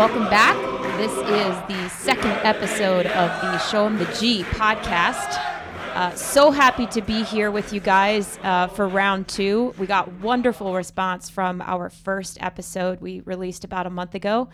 welcome back. This is the second episode of the Show 'em the G podcast. Uh, so happy to be here with you guys uh, for round two. We got wonderful response from our first episode we released about a month ago.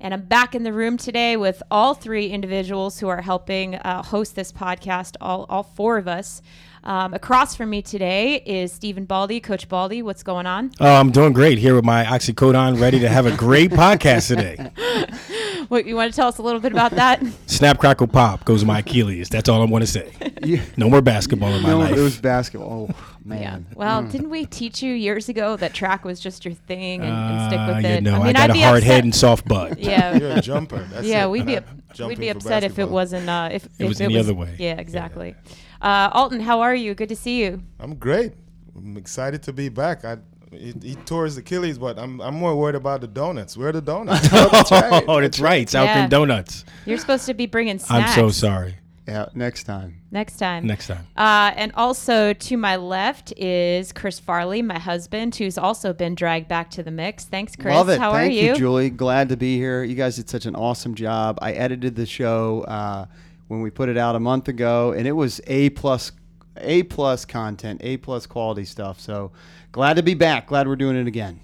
And I'm back in the room today with all three individuals who are helping uh, host this podcast, all, all four of us. Um, across from me today is Stephen Baldy. Coach Baldy, what's going on? Oh, I'm doing great here with my oxycodone, ready to have a great podcast today. What, you want to tell us a little bit about that? Snap, crackle, pop goes my Achilles. That's all I want to say. Yeah. No more basketball in my No, life. it was basketball. Oh Yeah. man. Well, didn't we teach you years ago that track was just your thing and, and stick Uh, with you it? know, I, mean, got I'd a be hard upset. head and soft butt. Yeah. You're a jumper. That's yeah, it. we'd be up, we'd be for upset if it wasn't uh, if, if was in the other way. Yeah, exactly. Uh, Alton, how are you? Good to see you. I'm great. I'm excited to be back. I he, he tore his Achilles, but I'm I'm more worried about the donuts. Where are the donuts? That's right. Oh, that's right. Sour Yeah. cream donuts. You're supposed to be bringing I'm so sorry. Yeah, next time. Next time. Next time. Uh, and also to my left is Chris Farley, my husband, who's also been dragged back to the mix. Thanks, Chris. Love it. How Thank are you? Julie. Glad to be here. You guys did such an awesome job. I edited the show uh, when we put it out a month ago, and it was a plus, a plus content, a plus quality stuff. So glad to be back. Glad we're doing it again.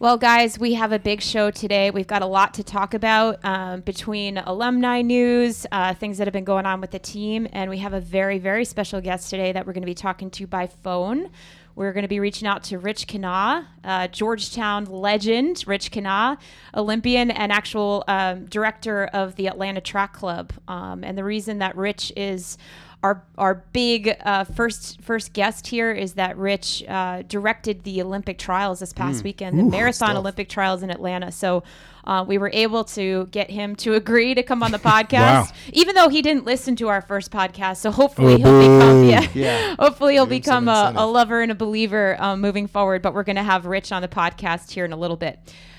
Well, guys, we have a big show today. We've got a lot to talk about um, between alumni news, uh, things that have been going on with the team, and we have a very, very special guest today that we're going to be talking to by phone. We're going to be reaching out to Rich Kenah, uh, Georgetown legend, Rich Kenah, Olympian and actual um, director of the Atlanta Track Club. Um, and the reason that Rich is our our big uh, first first guest here is that Rich uh, directed the Olympic trials this past weekend, the marathon stuff. Olympic trials in Atlanta. So uh, we were able to get him to agree to come on the podcast, Wow. even though he didn't listen to our first podcast. So hopefully Oh, he'll become yeah, Yeah. hopefully he'll Give become a, a lover and a believer um, moving forward. But we're going to have Rich on the podcast here in a little bit.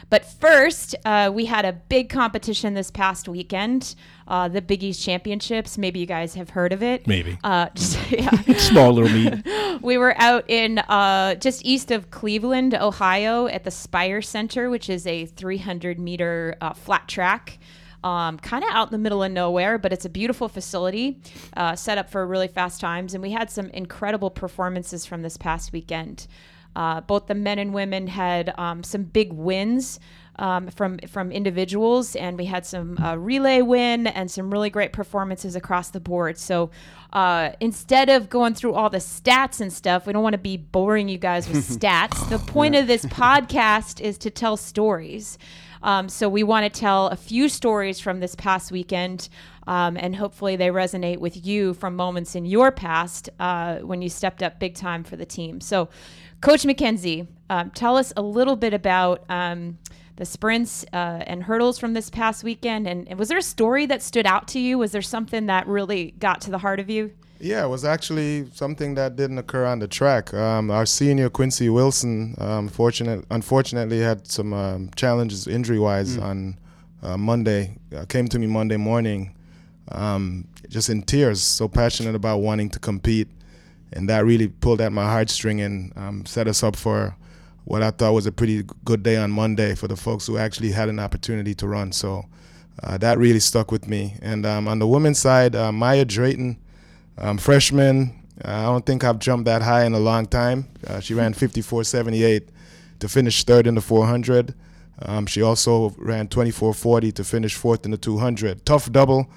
But first, uh, we had a big competition this past weekend, uh, the Big East Championships. Maybe you guys have heard of it. Maybe. Uh, just, yeah. Small little meat. we were out in uh, just east of Cleveland, Ohio, at the Spire Center, which is a 300 meter uh, flat track. Um, kind of out in the middle of nowhere, but it's a beautiful facility uh, set up for really fast times. And we had some incredible performances from this past weekend. Uh, both the men and women had um, some big wins um, from from individuals, and we had some uh, relay win and some really great performances across the board. So uh, instead of going through all the stats and stuff, we don't want to be boring you guys with stats. The point of this podcast is to tell stories. Um, so we want to tell a few stories from this past weekend, um, and hopefully they resonate with you from moments in your past uh, when you stepped up big time for the team. So, Coach McKenzie, um, tell us a little bit about um, the sprints uh, and hurdles from this past weekend. And, and was there a story that stood out to you? Was there something that really got to the heart of you? Yeah, it was actually something that didn't occur on the track. Um, our senior Quincy Wilson, um, fortunate, unfortunately, had some um, challenges injury-wise on uh, Monday. Uh, came to me Monday morning, um, just in tears, so passionate about wanting to compete, and that really pulled at my heartstring and um, set us up for what I thought was a pretty good day on Monday for the folks who actually had an opportunity to run. So uh, that really stuck with me. And um, on the women's side, uh, Maya Drayton. Um, freshman, uh, I don't think I've jumped that high in a long time. Uh, she ran 54.78 to finish third in the 400. Um, she also ran 24.40 to finish fourth in the 200. Tough double.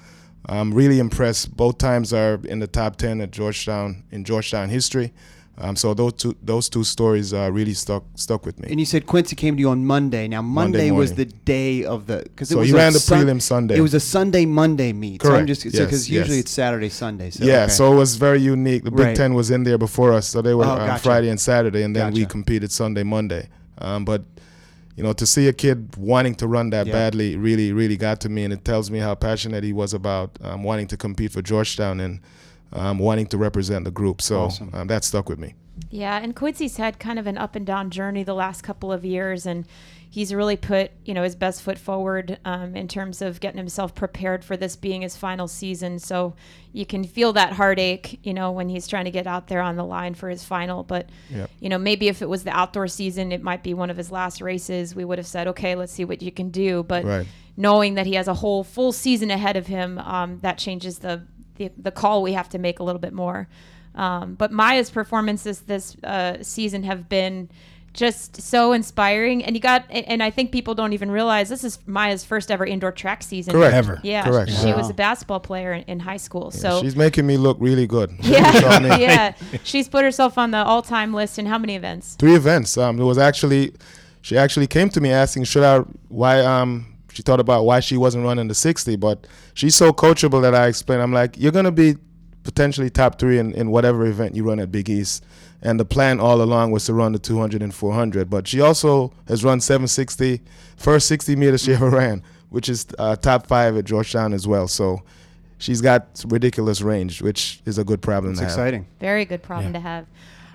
I'm really impressed. Both times are in the top 10 at Georgetown in Georgetown history. Um, so those two those two stories uh, really stuck stuck with me. And you said Quincy came to you on Monday. Now Monday, was the day of the because So he ran the prelim Sunday. It was a Sunday Monday meet. So I'm Correct. just Yes, because usually yes. it's Saturday Sunday. So yeah, okay. so it was very unique. The Big Right. Ten was in there before us, so they were Oh, on gotcha. Friday and Saturday, and then we competed Sunday, Monday. Um, but you know, to see a kid wanting to run that Yeah. badly really, really got to me, and it tells me how passionate he was about um, wanting to compete for Georgetown. And um, wanting to represent the group. So Awesome. um, that stuck with me. Yeah, and Quincy's had kind of an up and down journey the last couple of years, and he's really put you know his best foot forward um, in terms of getting himself prepared for this being his final season. So you can feel that heartache, you know, when he's trying to get out there on the line for his final. But Yep. you know, maybe if it was the outdoor season, it might be one of his last races. We would have said, okay, let's see what you can do. But Right. knowing that he has a whole full season ahead of him, um, that changes the, the the call we have to make a little bit more. Um, but Maya's performances this uh, season have been just so inspiring, and you got, and and I think people don't even realize this is Maya's first ever indoor track season. Correct. Ever. Yeah, Correct. she was a basketball player in, in high school. so She's making me look really good. Yeah, yeah, she's put herself on the all-time list in how many events? three events. Um, there was actually, she actually came to me asking, should I, why, um, she thought about why she wasn't running the 60, but she's so coachable that I explained, I'm like, you're going to be potentially top three in, in whatever event you run at Big East. And the plan all along was to run the 200 and 400. But she also has run 760, first 60 meters she ever ran, which is uh, top five at Georgetown as well. So she's got ridiculous range, which is a good problem It's to have. exciting. Very good problem Yeah. to have.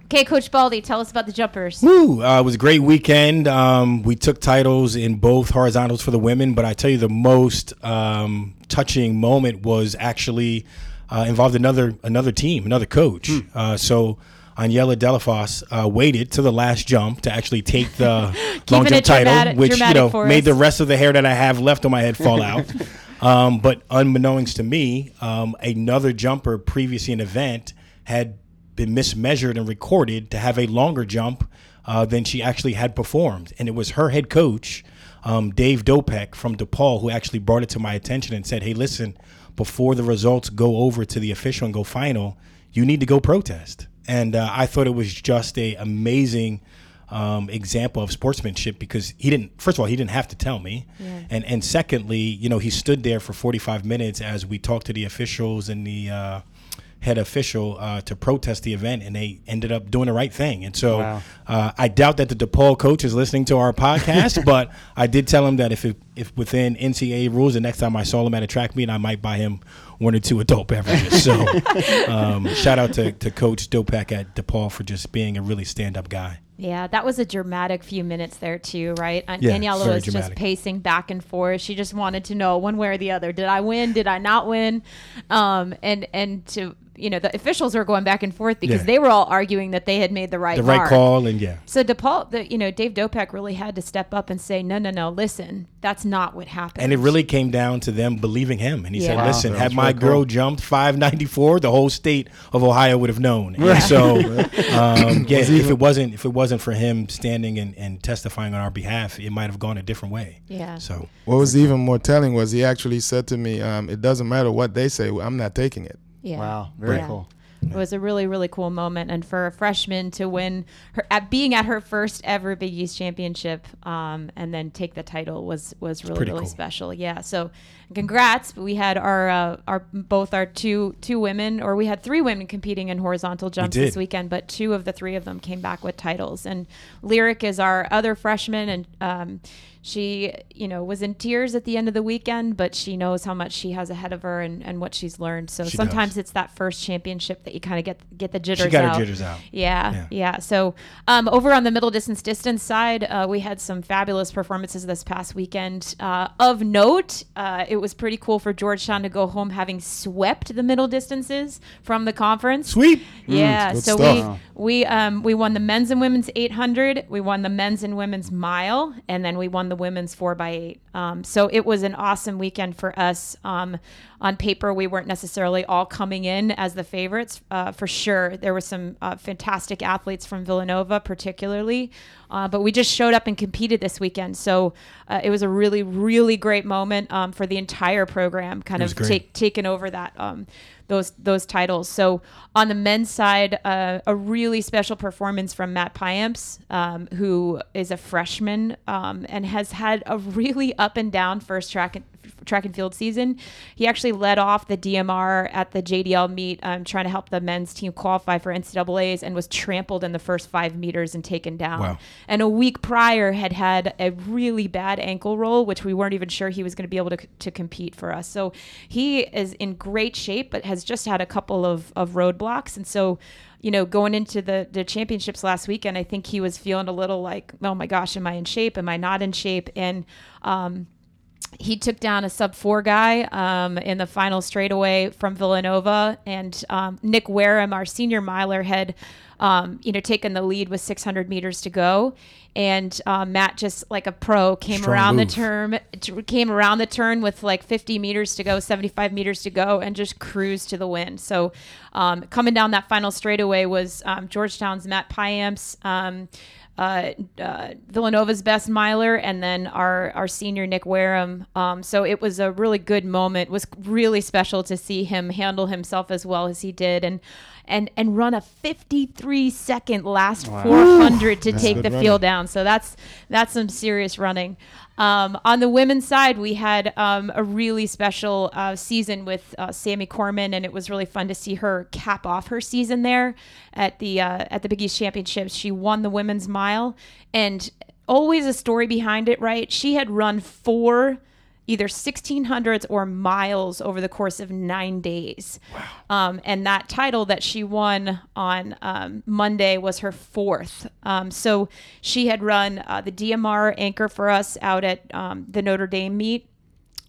Okay, Coach Baldy, tell us about the jumpers. Woo! Uh, it was a great weekend. Um, we took titles in both horizontals for the women, but I tell you, the most um, touching moment was actually uh, involved another another team, another coach. Uh, so. Aniela Delafosse uh, waited to the last jump to actually take the long jump title, dramatic- which you know for made us. the rest of the hair that I have left on my head fall out. um, but unbeknownst to me, um, another jumper previously in an event had been mismeasured and recorded to have a longer jump uh, than she actually had performed. And it was her head coach, um, Dave Dopek from DePaul, who actually brought it to my attention and said, hey, listen, before the results go over to the official and go final, you need to go protest. And uh, I thought it was just a amazing um, example of sportsmanship because he didn't. First of all, he didn't have to tell me, and and secondly, you know, he stood there for 45 minutes as we talked to the officials and the uh, head official uh, to protest the event, and they ended up doing the right thing. And so, Wow. uh, I doubt that the DePaul coach is listening to our podcast, but I did tell him that if it, if within NCAA rules, the next time I saw him at a track meet, I might buy him one or two adult beverages. So, um, shout out to, to Coach Dopek at DePaul for just being a really stand up guy. Yeah, that was a dramatic few minutes there too, right? And Yeah, Daniela very was just pacing back and forth. She just wanted to know one way or the other: did I win? Did I not win? Um, and and to you know, the officials were going back and forth because Yeah. they were all arguing that they had made the right The right call, and yeah. So DePaul, the, you know, Dave Dopek really had to step up and say, no, no, no, listen, that's not what happened. And it really came down to them believing him. And he Yeah. said, Wow, listen, had my really girl cool. jumped 594, the whole state of Ohio would have known. And so, um, yeah, if it wasn't if it wasn't for him standing and, and testifying on our behalf, it might have gone a different way. Yeah. So, What was even more telling was he actually said to me, um, "It doesn't matter what they say. I'm not taking it." Yeah. Wow, very Yeah. cool. It was a really, really cool moment, and for a freshman to win her at being at her first ever Big East championship, um, and then take the title was was really, really cool. special. Yeah. So, congrats! We had our uh, our both our two two women, or we had three women competing in horizontal jumps this weekend, but two of the three of them came back with titles. And Lyric is our other freshman, and um, she, you know, was in tears at the end of the weekend, but she knows how much she has ahead of her and, and what she's learned. So She sometimes does. it's that first championship that you kind of get get the jitters she got out. her jitters out. Yeah, Yeah. yeah. So um, over on the middle distance distance side, uh, we had some fabulous performances this past weekend. Uh, of note, uh, it was pretty cool for Georgetown to go home having swept the middle distances from the conference. Sweep. Yeah, good so stuff. we we um we won the men's and women's 800, we won the men's and women's mile, and then we won the women's 4 by 8 Um, so it was an awesome weekend for us. Um, on paper, we weren't necessarily all coming in as the favorites. Uh, for sure, there were some uh, fantastic athletes from Villanova, particularly, uh, but we just showed up and competed this weekend. So uh, it was a really, really great moment um, for the entire program, kind of take taken over that um, those those titles. So on the men's side, uh, a really special performance from Matt Piamps, um, who is a freshman um, and has had a really up and down first track track and field season. He actually led off the DMR at the JDL meet, um, trying to help the men's team qualify for NCAA's, and was trampled in the first five meters and taken down. Wow. And a week prior had had a really bad ankle roll, which we weren't even sure he was going to be able to, to compete for us. So he is in great shape, but has just had a couple of, of roadblocks. And so, you know, going into the, the championships last weekend, I think he was feeling a little like, oh my gosh, am I in shape? Am I not in shape? And, um, he took down a sub four guy um, in the final straightaway from Villanova, and um, Nick Wareham, our senior miler, had um, you know taken the lead with 600 meters to go, and uh, Matt just like a pro came Strong around move. the turn, t- came around the turn with like 50 meters to go, 75 meters to go, and just cruised to the win. So um, coming down that final straightaway was um, Georgetown's Matt Piamps. Uh, uh, Villanova's best miler, and then our our senior Nick Wareham. Um, so it was a really good moment. It was really special to see him handle himself as well as he did, and and and run a 53 second last 400 to take the running. field down. So that's that's some serious running. Um, on the women's side, we had um, a really special uh, season with uh, Sammy Corman, and it was really fun to see her cap off her season there at the uh, at the Big East Championships. She won the women's mile, and always a story behind it. Right, she had run four either 1600s or miles over the course of nine days. Wow. Um, and that title that she won on um, Monday was her fourth. Um, so she had run uh, the DMR anchor for us out at um, the Notre Dame meet.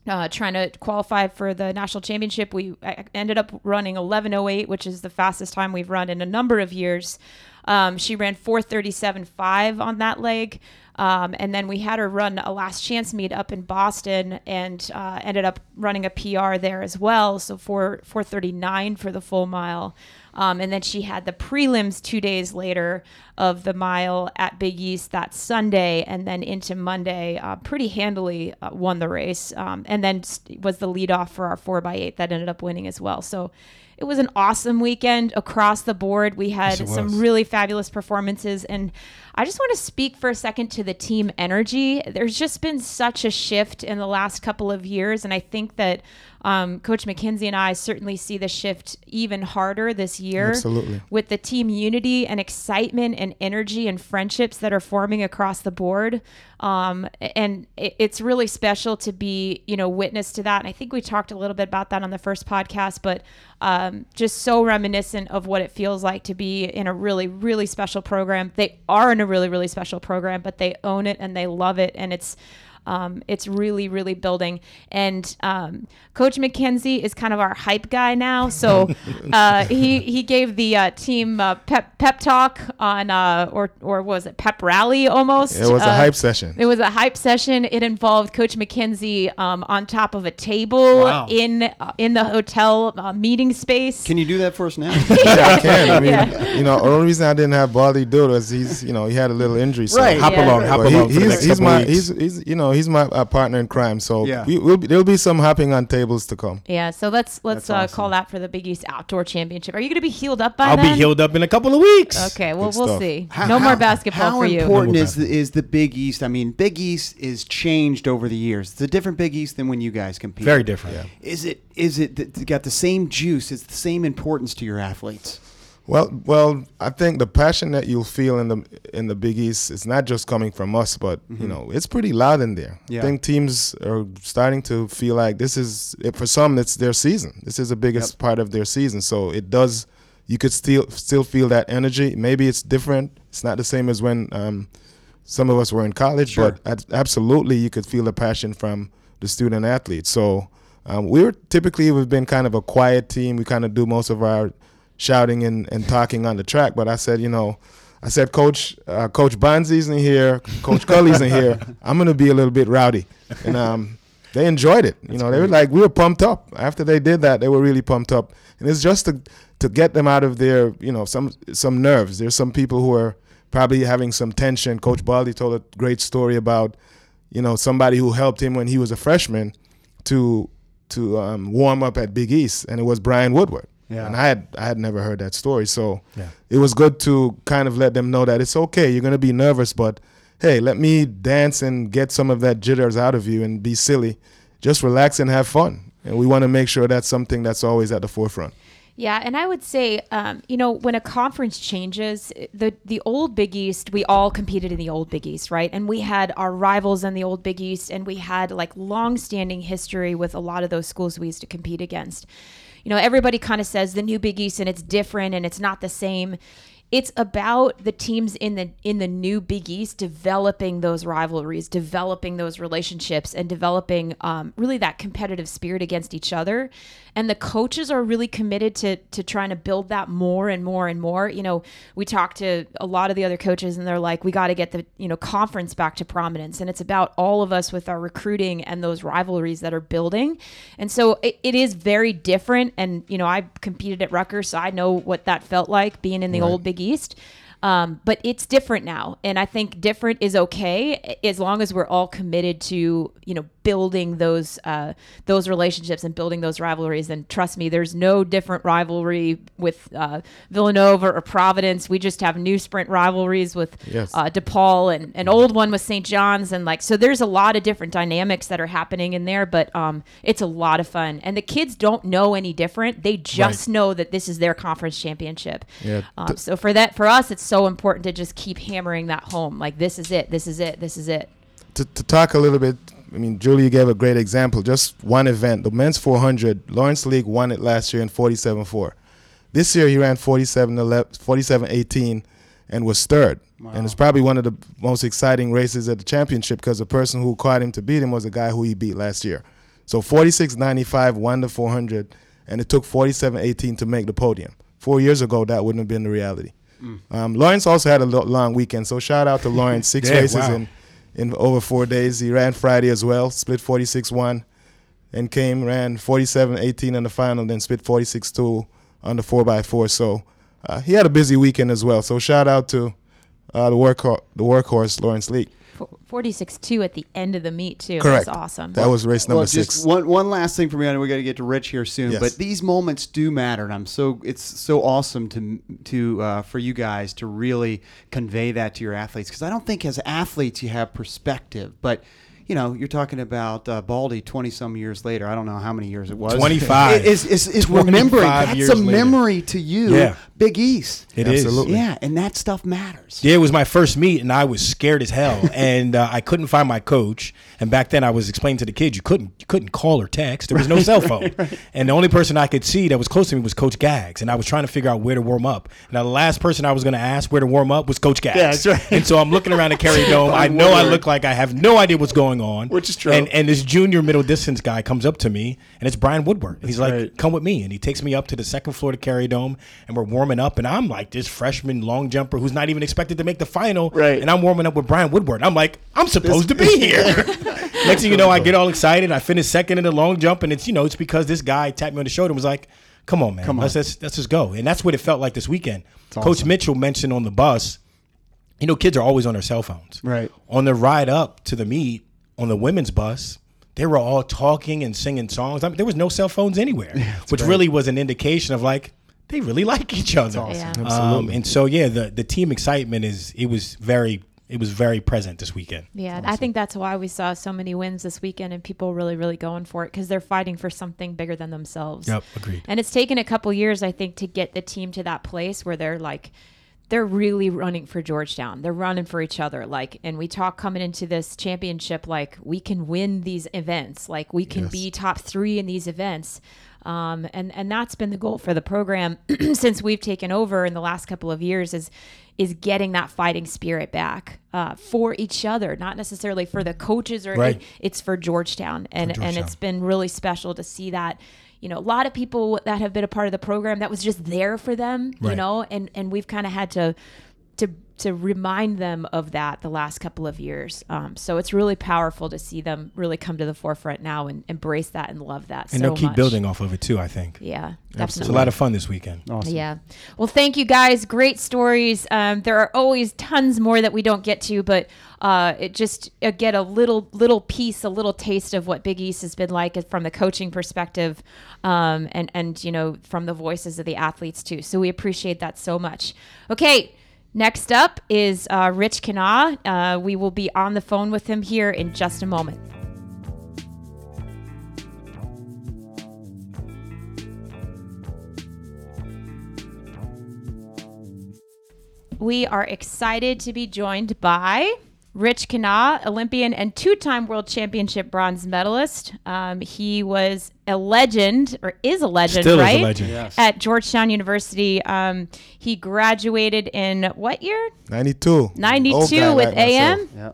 Uh, trying to qualify for the national championship, we ended up running 11:08, which is the fastest time we've run in a number of years. Um, she ran 437.5 on that leg. Um, and then we had her run a last chance meet up in Boston and uh, ended up running a PR there as well. So 4, 439 for the full mile. Um, and then she had the prelims two days later of the mile at Big East that Sunday, and then into Monday, uh, pretty handily uh, won the race, um, and then was the lead off for our four x eight that ended up winning as well. So it was an awesome weekend across the board. We had it some really fabulous performances, and I just want to speak for a second to the team energy. There's just been such a shift in the last couple of years, and I think that um, Coach McKenzie and I certainly see the shift even harder this year Absolutely. with the team unity and excitement and energy and friendships that are forming across the board. Um, and it, it's really special to be, you know, witness to that. And I think we talked a little bit about that on the first podcast, but um, just so reminiscent of what it feels like to be in a really, really special program. They are in a really, really special program, but they own it and they love it. And it's, um, it's really, really building. And um, Coach McKenzie is kind of our hype guy now. So uh, he he gave the uh, team uh, pep pep talk on uh, or or what was it pep rally almost. It was a Uh, hype session. It was a hype session. It involved Coach McKenzie um, on top of a table Wow. in uh, in the hotel uh, meeting space. Can you do that for us now? yeah, I can. I mean, Yeah. you know, the only reason I didn't have Baldy do it was he's, you know, he had a little injury. So Right. Hop Yeah. along, hop Well, he- along. for the he's next he's my weeks. he's, he's you know he's my uh, partner in crime. So Yeah. we will be, there'll be some hopping on tables to come. yeah, so let's let's uh, awesome. call that for the Big East Outdoor Championship. Are you going to be healed up by I'll then? be healed up in a couple of weeks. Okay, well Good we'll stuff. see. How- no more basketball how for you. How important is the, is the Big East? I mean, Big East is changed over the years. It's a different Big East than when you guys compete. Very different. Yeah. Is it? Is it th- got the same juice? It's the same importance to your athletes. Well, well, I think the passion that you'll feel in the in the Big East is not just coming from us, but you know, it's pretty loud in there. Yeah. I think teams are starting to feel like this is it- for some it's their season. This is the biggest part of their season, so it does. You could still still feel that energy. Maybe it's different. It's not the same as when um, some of us were in college, Sure. but absolutely you could feel the passion from the student athletes. So um, we're typically we've been kind of a quiet team. We kind of do most of our shouting and, and talking on the track. But I said, you know, I said, Coach uh, Coach Bonzi's in here, Coach Cully's in here. I'm gonna be a little bit rowdy, and um, they enjoyed it. You know, they were like, we were pumped up after they did that. They were really pumped up, and it's just to to get them out of their, you know, some some nerves. There's some people who are probably having some tension. Coach Baldy told a great story about, you know, somebody who helped him when he was a freshman to to um, warm up at Big East, and it was Brian Woodward. Yeah. And I had I had never heard that story, so Yeah. it was good to kind of let them know that it's okay. You're gonna be nervous, but hey, let me dance and get some of that jitters out of you and be silly, just relax and have fun. And we want to make sure that's something that's always at the forefront. Yeah, and I would say, um, you know, when a conference changes, the the old Big East, we all competed in the old Big East, right? And we had our rivals in the old Big East, and we had like long-standing history with a lot of those schools we used to compete against. You know, everybody kind of says the new Big East and it's different and it's not the same it's about the teams in the in the new Big East developing those rivalries, developing those relationships, and developing um, really that competitive spirit against each other. And the coaches are really committed to to trying to build that more and more and more. You know, we talk to a lot of the other coaches, and they're like, we got to get the you know conference back to prominence, and it's about all of us with our recruiting and those rivalries that are building. And so it, it is very different. And you know, I competed at Rutgers, so I know what that felt like being in the right. old Big Big East. Um, but it's different now, and I think different is okay as long as we're all committed to you know building those uh, those relationships and building those rivalries. And trust me, there's no different rivalry with uh, Villanova or Providence. We just have new sprint rivalries with yes. uh, DePaul and an old one with St. John's, and like so. There's a lot of different dynamics that are happening in there, but um, it's a lot of fun. And the kids don't know any different; they just right. know that this is their conference championship. Yeah. Um, so for that, for us, it's so important to just keep hammering that home. Like this is it. This is it. This is it. To, to talk a little bit I mean, Julie gave a great example. Just one event, the men's 400, Lawrence League won it last year in 47-4. This year he ran 47-18 and was third. Wow. And it's probably one of the most exciting races at the championship because the person who caught him to beat him was the guy who he beat last year. So 46-95 won the 400, and it took 47-18 to make the podium. Four years ago, that wouldn't have been the reality. Mm. Um, Lawrence also had a long weekend, so shout out to Lawrence. Six yeah, races wow. in in over four days. He ran Friday as well, split 46-1, and came ran 47-18 in the final, then split 46-2 on the 4x4. So uh, he had a busy weekend as well. So shout out to uh, the work the workhorse Lawrence Leak. 46-2 at the end of the meet too. Correct. That's awesome. That was race number well, six. one one last thing for me. I know we got to get to Rich here soon, yes. but these moments do matter, and I'm so it's so awesome to to uh, for you guys to really convey that to your athletes because I don't think as athletes you have perspective, but you know, you're talking about uh, Baldy 20 some years later. I don't know how many years it was. 25. Is, is, is remembering. That's a memory to you. Yeah. Big East. It Absolutely. is. Yeah, and that stuff matters. Yeah, it was my first meet, and I was scared as hell, and uh, I couldn't find my coach. And back then, I was explaining to the kids, you couldn't you couldn't call or text. There was no cell phone, right, right. and the only person I could see that was close to me was Coach Gags, and I was trying to figure out where to warm up. Now, the last person I was going to ask where to warm up was Coach Gags. Yeah, that's right. And so I'm looking around the Carrier Dome. I know I look like I have no idea what's going on, which is true. And, and this junior middle distance guy comes up to me, and it's Brian Woodward. He's like, right. "Come with me," and he takes me up to the second floor of the Carrier Dome, and we're warming up, and I'm like like this freshman long jumper who's not even expected to make the final. Right. And I'm warming up with Brian Woodward. I'm like, I'm supposed to be here. Next thing you know, I get all excited. I finish second in the long jump, and it's you know it's because this guy tapped me on the shoulder and was like, "Come on, man, Come on. Let's, let's let's just go." And that's what it felt like this weekend. Coach Mitchell mentioned on the bus, you know, kids are always on their cell phones. Right. On the ride up to the meet on the women's bus, they were all talking and singing songs. I mean, there was no cell phones anywhere, yeah, which right. really was an indication of like they really like each other. Awesome. Yeah. Um, and so yeah, the the team excitement is it was very it was very present this weekend. Yeah, awesome. I think that's why we saw so many wins this weekend and people really, really going for it because they're fighting for something bigger than themselves. Yep, agreed. And it's taken a couple years, I think, to get the team to that place where they're like, they're really running for Georgetown. They're running for each other. Like, and we talk coming into this championship, like we can win these events. Like we can yes. be top three in these events. Um, and and that's been the goal for the program since we've taken over in the last couple of years is is getting that fighting spirit back uh, for each other, not necessarily for the coaches or right. it, it's for Georgetown, and for Georgetown. and it's been really special to see that. You know, a lot of people that have been a part of the program that was just there for them. Right. You know, and and we've kind of had to to to remind them of that the last couple of years. Um, so it's really powerful to see them really come to the forefront now and embrace that and love that. And so they'll keep much. building off of it too. I think. Yeah, definitely. It's a lot of fun this weekend. Awesome. Yeah. Well, thank you guys. Great stories. Um, there are always tons more that we don't get to, but uh, it just uh, get a little little piece, a little taste of what Big East has been like from the coaching perspective, um, and and you know from the voices of the athletes too. So we appreciate that so much. Okay. Next up is uh, Rich Kenah. Uh, we will be on the phone with him here in just a moment. We are excited to be joined by Rich Kenah, Olympian and two time world championship bronze medalist. Um, he was a legend, or is a legend, Still is a legend. Yes. At Georgetown University. Um, he graduated in what year? 92. 92 Old guy with like. AM. Yeah.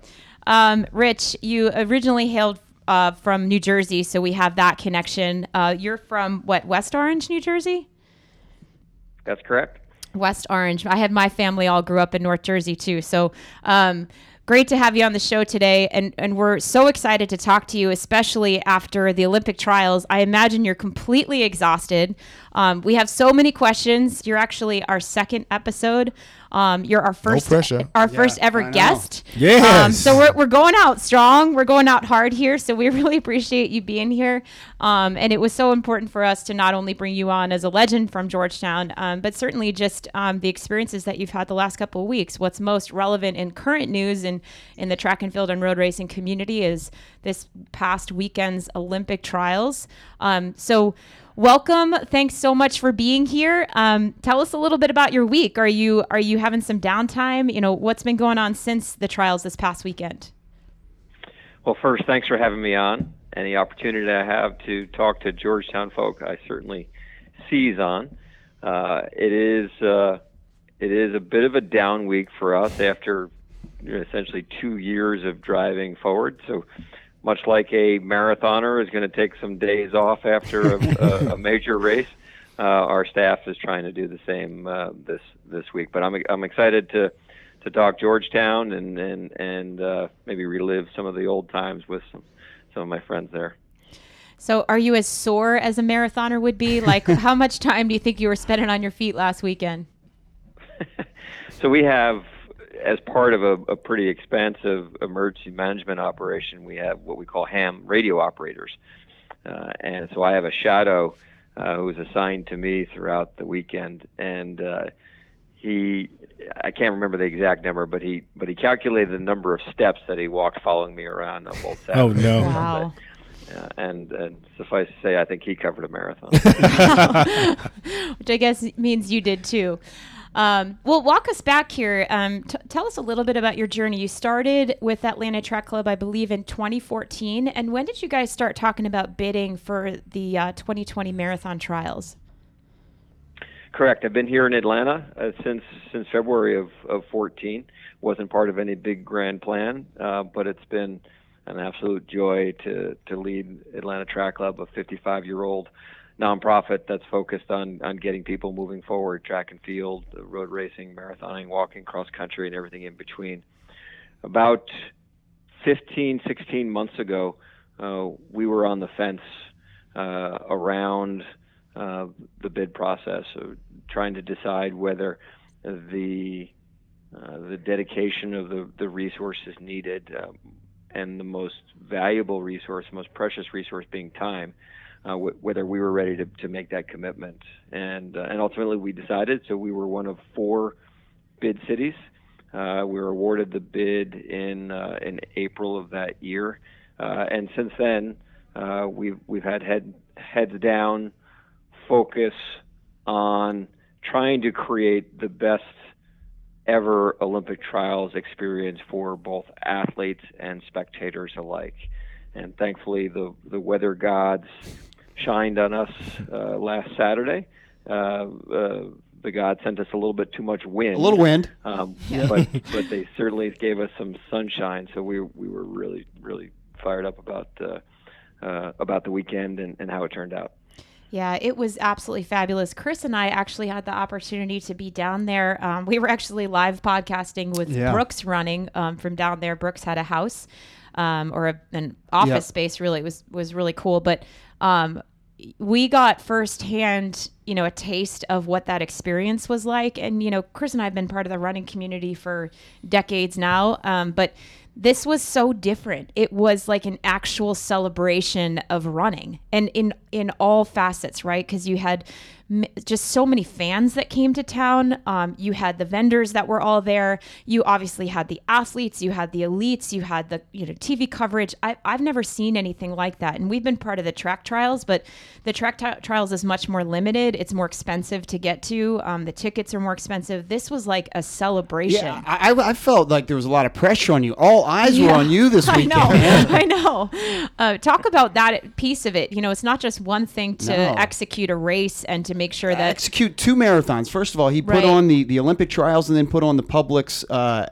Um, Rich, you originally hailed uh, from New Jersey, so we have that connection. Uh, you're from what, West Orange, New Jersey? That's correct. West Orange. I had my family all grew up in North Jersey too. So um, great to have you on the show today. And, and we're so excited to talk to you, especially after the Olympic trials. I imagine you're completely exhausted. Um, we have so many questions. You're actually our second episode. Um, you're our first, pressure. our first ever guest. Yes. Um, so we're, we're going out strong. We're going out hard here. So we really appreciate you being here. Um, and it was so important for us to not only bring you on as a legend from Georgetown, um, but certainly just um, the experiences that you've had the last couple of weeks. What's most relevant in current news and in the track and field and road racing community is this past weekend's Olympic trials. Um, so welcome. Thanks so much for being here. Um, tell us a little bit about your week. Are you are you having some downtime? You know, what's been going on since the trials this past weekend? Well, first, thanks for having me on. Any opportunity I have to talk to Georgetown folk, I certainly seize on. Uh, it is uh, it is a bit of a down week for us after essentially two years of driving forward. So, much like a marathoner is going to take some days off after a, a, a major race, uh, our staff is trying to do the same uh, this this week. But I'm I'm excited to to talk Georgetown and and and uh, maybe relive some of the old times with some some of my friends there. So, are you as sore as a marathoner would be? Like, how much time do you think you were spending on your feet last weekend? So we have, as part of a, a pretty expansive emergency management operation, we have what we call ham radio operators, uh, and so I have a shadow uh, who was assigned to me throughout the weekend, and uh, he, I can't remember the exact number, but he, but he calculated the number of steps that he walked following me around on both Saturday. Oh, no. Wow. Sunday. Uh, and, and suffice to say, I think he covered a marathon. Which I guess means you did too. Um, well, walk us back here. Um, t- tell us a little bit about your journey. You started with Atlanta Track Club, I believe, in 2014. And when did you guys start talking about bidding for the uh, 2020 marathon trials? Correct. I've been here in Atlanta uh, since since February of, of 14. wasn't part of any big grand plan, uh, but it's been an absolute joy to to lead Atlanta Track Club, a 55 year old nonprofit that's focused on on getting people moving forward, track and field, uh, road racing, marathoning, walking, cross country, and everything in between. About 15, 16 months ago, uh, we were on the fence uh, around uh, the bid process, of trying to decide whether the uh, the dedication of the, the resources needed um, and the most valuable resource, most precious resource being time, uh, w- whether we were ready to, to make that commitment. And, uh, and ultimately we decided, so we were one of four bid cities. Uh, we were awarded the bid in, uh, in April of that year. Uh, and since then, uh, we've, we've had head, heads down focus on trying to create the best ever Olympic trials experience for both athletes and spectators alike. And thankfully, the, the weather gods shined on us uh, last Saturday. Uh, uh, the gods sent us a little bit too much wind. A little wind. Um, but but they certainly gave us some sunshine, so we we were really really fired up about uh, uh, about the weekend and, and how it turned out. Yeah, it was absolutely fabulous. Chris and I actually had the opportunity to be down there. Um, we were actually live podcasting with Yeah. Brooks running um, from down there. Brooks had a house um, or a, an office Yep. space. Really, it was was really cool. But um, we got firsthand, you know, a taste of what that experience was like. And you know, Chris and I have been part of the running community for decades now. Um, but this was so different. It was like an actual celebration of running, and in in all facets, right? Because you had just so many fans that came to town. Um, you had the vendors that were all there. You obviously had the athletes. You had the elites. You had the you know TV coverage. I, I've never seen anything like that. And we've been part of the track trials, but the track t- trials is much more limited. It's more expensive to get to. Um, the tickets are more expensive. This was like a celebration. Yeah, I, I- felt like there was a lot of pressure on you. All eyes were on you this weekend. I know. I know. Uh, talk about that piece of it. You know, it's not just one thing to No. execute a race and to make sure that execute two marathons. First of all, he put Right. on the, the Olympic trials and then put on the Publix uh,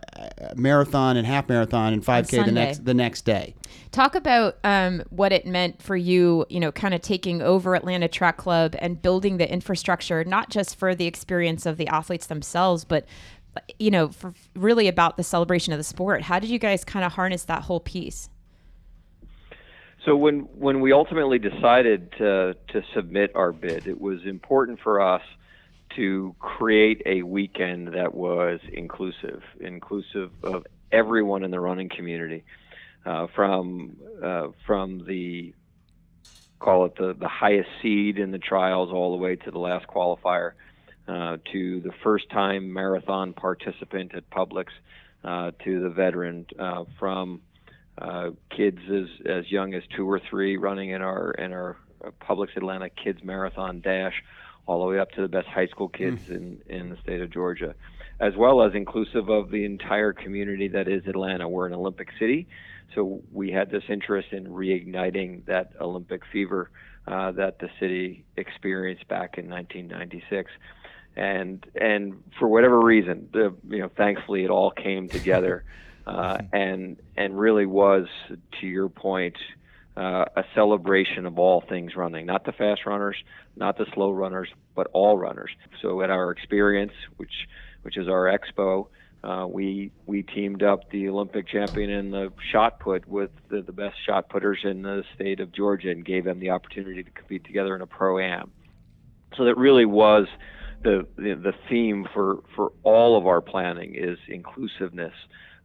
marathon and half marathon and 5K the next the next day. talk about um, what it meant for you. You know, kind of taking over Atlanta Track Club and building the infrastructure, not just for the experience of the athletes themselves, but you know, for really about the celebration of the sport. How did you guys kind of harness that whole piece? So when when we ultimately decided to to submit our bid, it was important for us to create a weekend that was inclusive, inclusive of everyone in the running community, uh, from uh, from the call it the, the highest seed in the trials all the way to the last qualifier, uh, to the first time marathon participant at Publix, uh, to the veteran, uh, from uh, kids as, as young as two or three running in our in our uh, Publix Atlanta Kids Marathon Dash, all the way up to the best high school kids in, in the state of Georgia, as well as inclusive of the entire community that is Atlanta. We're an Olympic city, so we had this interest in reigniting that Olympic fever uh, that the city experienced back in 1996. And and for whatever reason, the you know thankfully it all came together, uh, and and really was to your point uh, a celebration of all things running, not the fast runners, not the slow runners, but all runners. So at our experience, which which is our expo, uh, we we teamed up the Olympic champion in the shot put with the, the best shot putters in the state of Georgia and gave them the opportunity to compete together in a pro am. So that really was the, the the theme for for all of our planning is inclusiveness,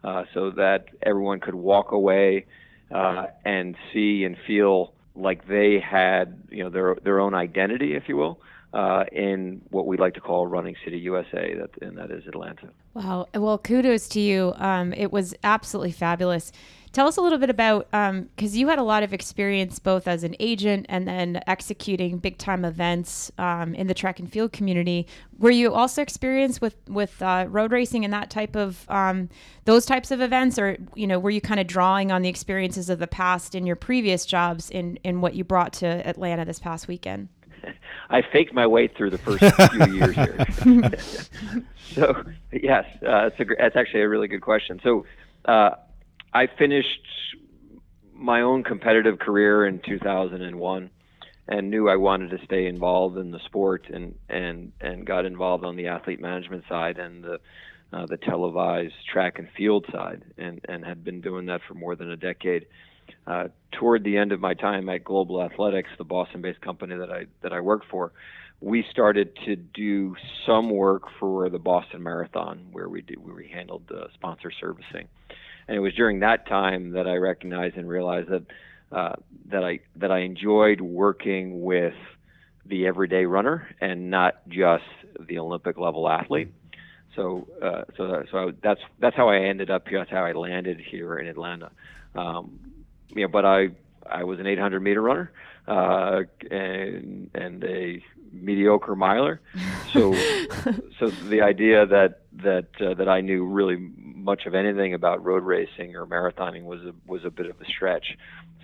uh, so that everyone could walk away uh, and see and feel like they had you know their their own identity, if you will, uh, in what we like to call Running City USA, that and that is Atlanta. Wow. Well, kudos to you. Um, it was absolutely fabulous. Tell us a little bit about because you had a lot of experience both as an agent and then executing big time events um, in the track and field community. Were you also experienced with with uh, road racing and that type of um, those types of events, or you know, were you kind of drawing on the experiences of the past in your previous jobs in in what you brought to Atlanta this past weekend? I faked my way through the first few years here. so yes, uh, it's a, actually a really good question. So uh, I finished my own competitive career in 2001 and knew I wanted to stay involved in the sport and and and got involved on the athlete management side and the uh, the televised track and field side and and had been doing that for more than a decade. Uh, toward the end of my time at Global Athletics, the Boston-based company that I that I worked for, we started to do some work for the Boston Marathon, where we did where we handled uh, sponsor servicing, and it was during that time that I recognized and realized that uh, that I that I enjoyed working with the everyday runner and not just the Olympic level athlete. So uh, so so that's that's how I ended up here. That's how I landed here in Atlanta. Um, you know, but I I was an 800 meter runner uh, and and a mediocre miler. So so the idea that that uh, that I knew really much of anything about road racing or marathoning was a was a bit of a stretch.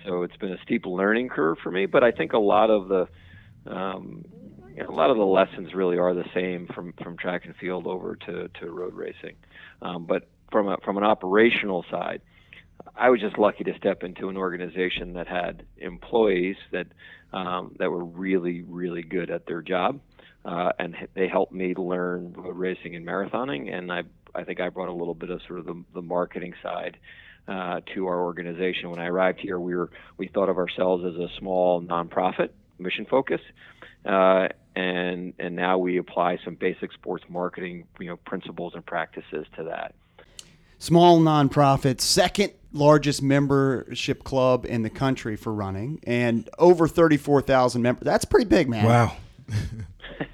So it's been a steep learning curve for me. But I think a lot of the um, you know, a lot of the lessons really are the same from, from track and field over to, to road racing. Um, but from a, from an operational side, I was just lucky to step into an organization that had employees that um, that were really really good at their job, uh, and they helped me learn road racing and marathoning. And I I think I brought a little bit of sort of the, the marketing side uh, to our organization. When I arrived here, we were we thought of ourselves as a small nonprofit, mission focus, uh, and and now we apply some basic sports marketing you know principles and practices to that. Small nonprofit, second largest membership club in the country for running, and over thirty-four thousand members. That's pretty big, man. Wow.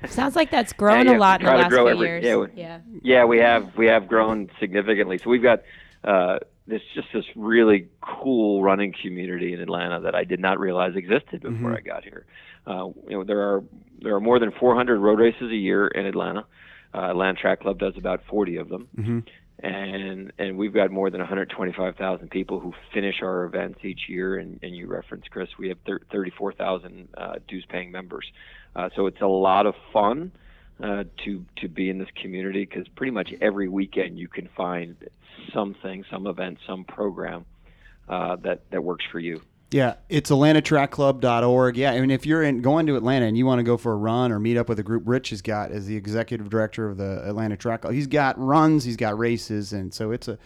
Sounds like that's grown Yeah, yeah, a lot in the last few every- years. yeah, we- yeah. Yeah, we have we have grown significantly. So we've got uh, this just this really cool running community in Atlanta that I did not realize existed before I got here. Uh, you know, there are there are more than 400 road races a year in Atlanta. Uh, Atlanta Track Club does about 40 of them, and and we've got more than 125,000 people who finish our events each year. And, and you referenced Chris, we have thir- 34,000 uh, dues-paying members. Uh, so it's a lot of fun uh, to to be in this community because pretty much every weekend you can find something, some event, some program uh, that that works for you. Yeah, it's atlantatrackclub.org. Yeah, I mean, if you're in going to Atlanta and you want to go for a run or meet up with a group, Rich has got as the executive director of the Atlanta Track Club. He's got runs, he's got races, and so it's a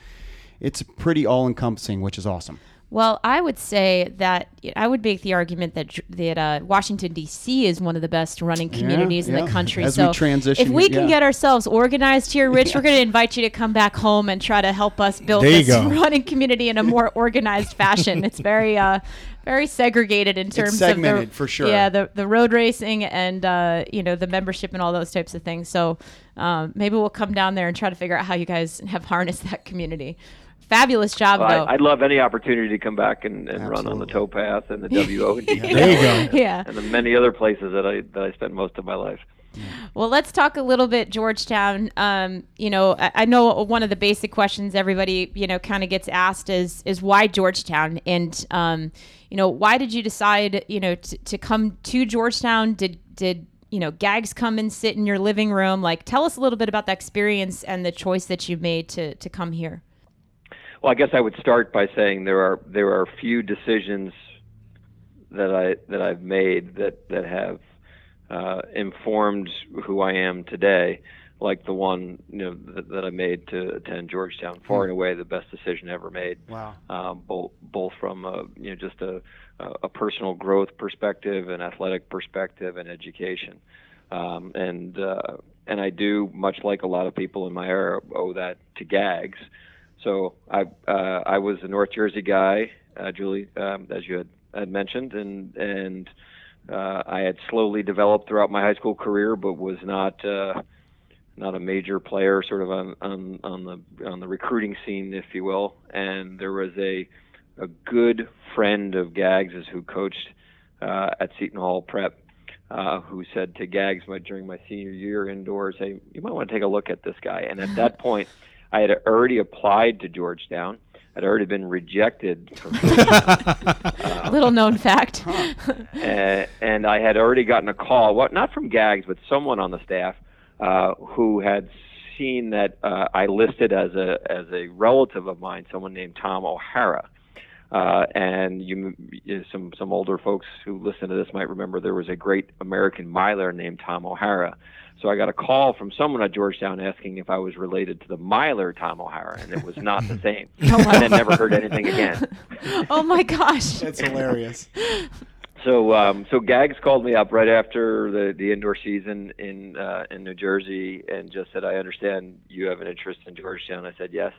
it's pretty all encompassing, which is awesome. Well, I would say that I would make the argument that that uh, Washington D.C. is one of the best running communities in yeah. the country. As we so transition if we can yeah. get ourselves organized here, Rich, we're going to invite you to come back home and try to help us build There this running community in a more organized fashion. It's very uh, very segregated in terms of segmented, the, for sure. Yeah, the the road racing and uh, you know the membership and all those types of things. So um, maybe we'll come down there and try to figure out how you guys have harnessed that community. Fabulous job, Well, though. I, I'd love any opportunity to come back and, and run on the towpath and the WO and DT There you go. yeah. and the many other places that I that I spent most of my life. Well, let's talk a little bit Georgetown. Um, you know, I, I know one of the basic questions everybody you know kind of gets asked is is why Georgetown, and um, you know, why did you decide you know to, to come to Georgetown? Did did you know Gags come and sit in your living room? Like, tell us a little bit about that experience and the choice that you made to to come here. Well, I guess I would start by saying there are there are few decisions that I that I've made that that have uh, informed who I am today, like the one you know that, that I made to attend Georgetown. Far and away the best decision ever made. Wow. Um, both both from a, you know just a a personal growth perspective, an athletic perspective, and education. Um, and uh, and I do much like a lot of people in my era owe that to Gags. So I uh, I was a North Jersey guy, uh, Julie, um, as you had, had mentioned, and and uh, I had slowly developed throughout my high school career, but was not uh, not a major player, sort of on, on on the on the recruiting scene, if you will. And there was a a good friend of Gags's who coached uh, at Seton Hall Prep, uh, who said to Gags my, during my senior year indoors, "Hey, you might want to take a look at this guy." And at that point, I had already applied to Georgetown. I'd already been rejected from Little known fact. uh, and I had already gotten a call, what not from Gags, but someone on the staff uh, who had seen that uh, I listed as a as a relative of mine, someone named Tom O'Hara. Uh, and you, you- some some older folks who listen to this might remember there was a great American miler named Tom O'Hara. So I got a call from someone at Georgetown asking if I was related to the miler Tom O'Hara, and it was not the same. and then never heard anything again. oh my gosh. That's hilarious. So, um, so Gags called me up right after the, the indoor season in uh, in New Jersey and just said, "I understand you have an interest in Georgetown." I said, "Yes."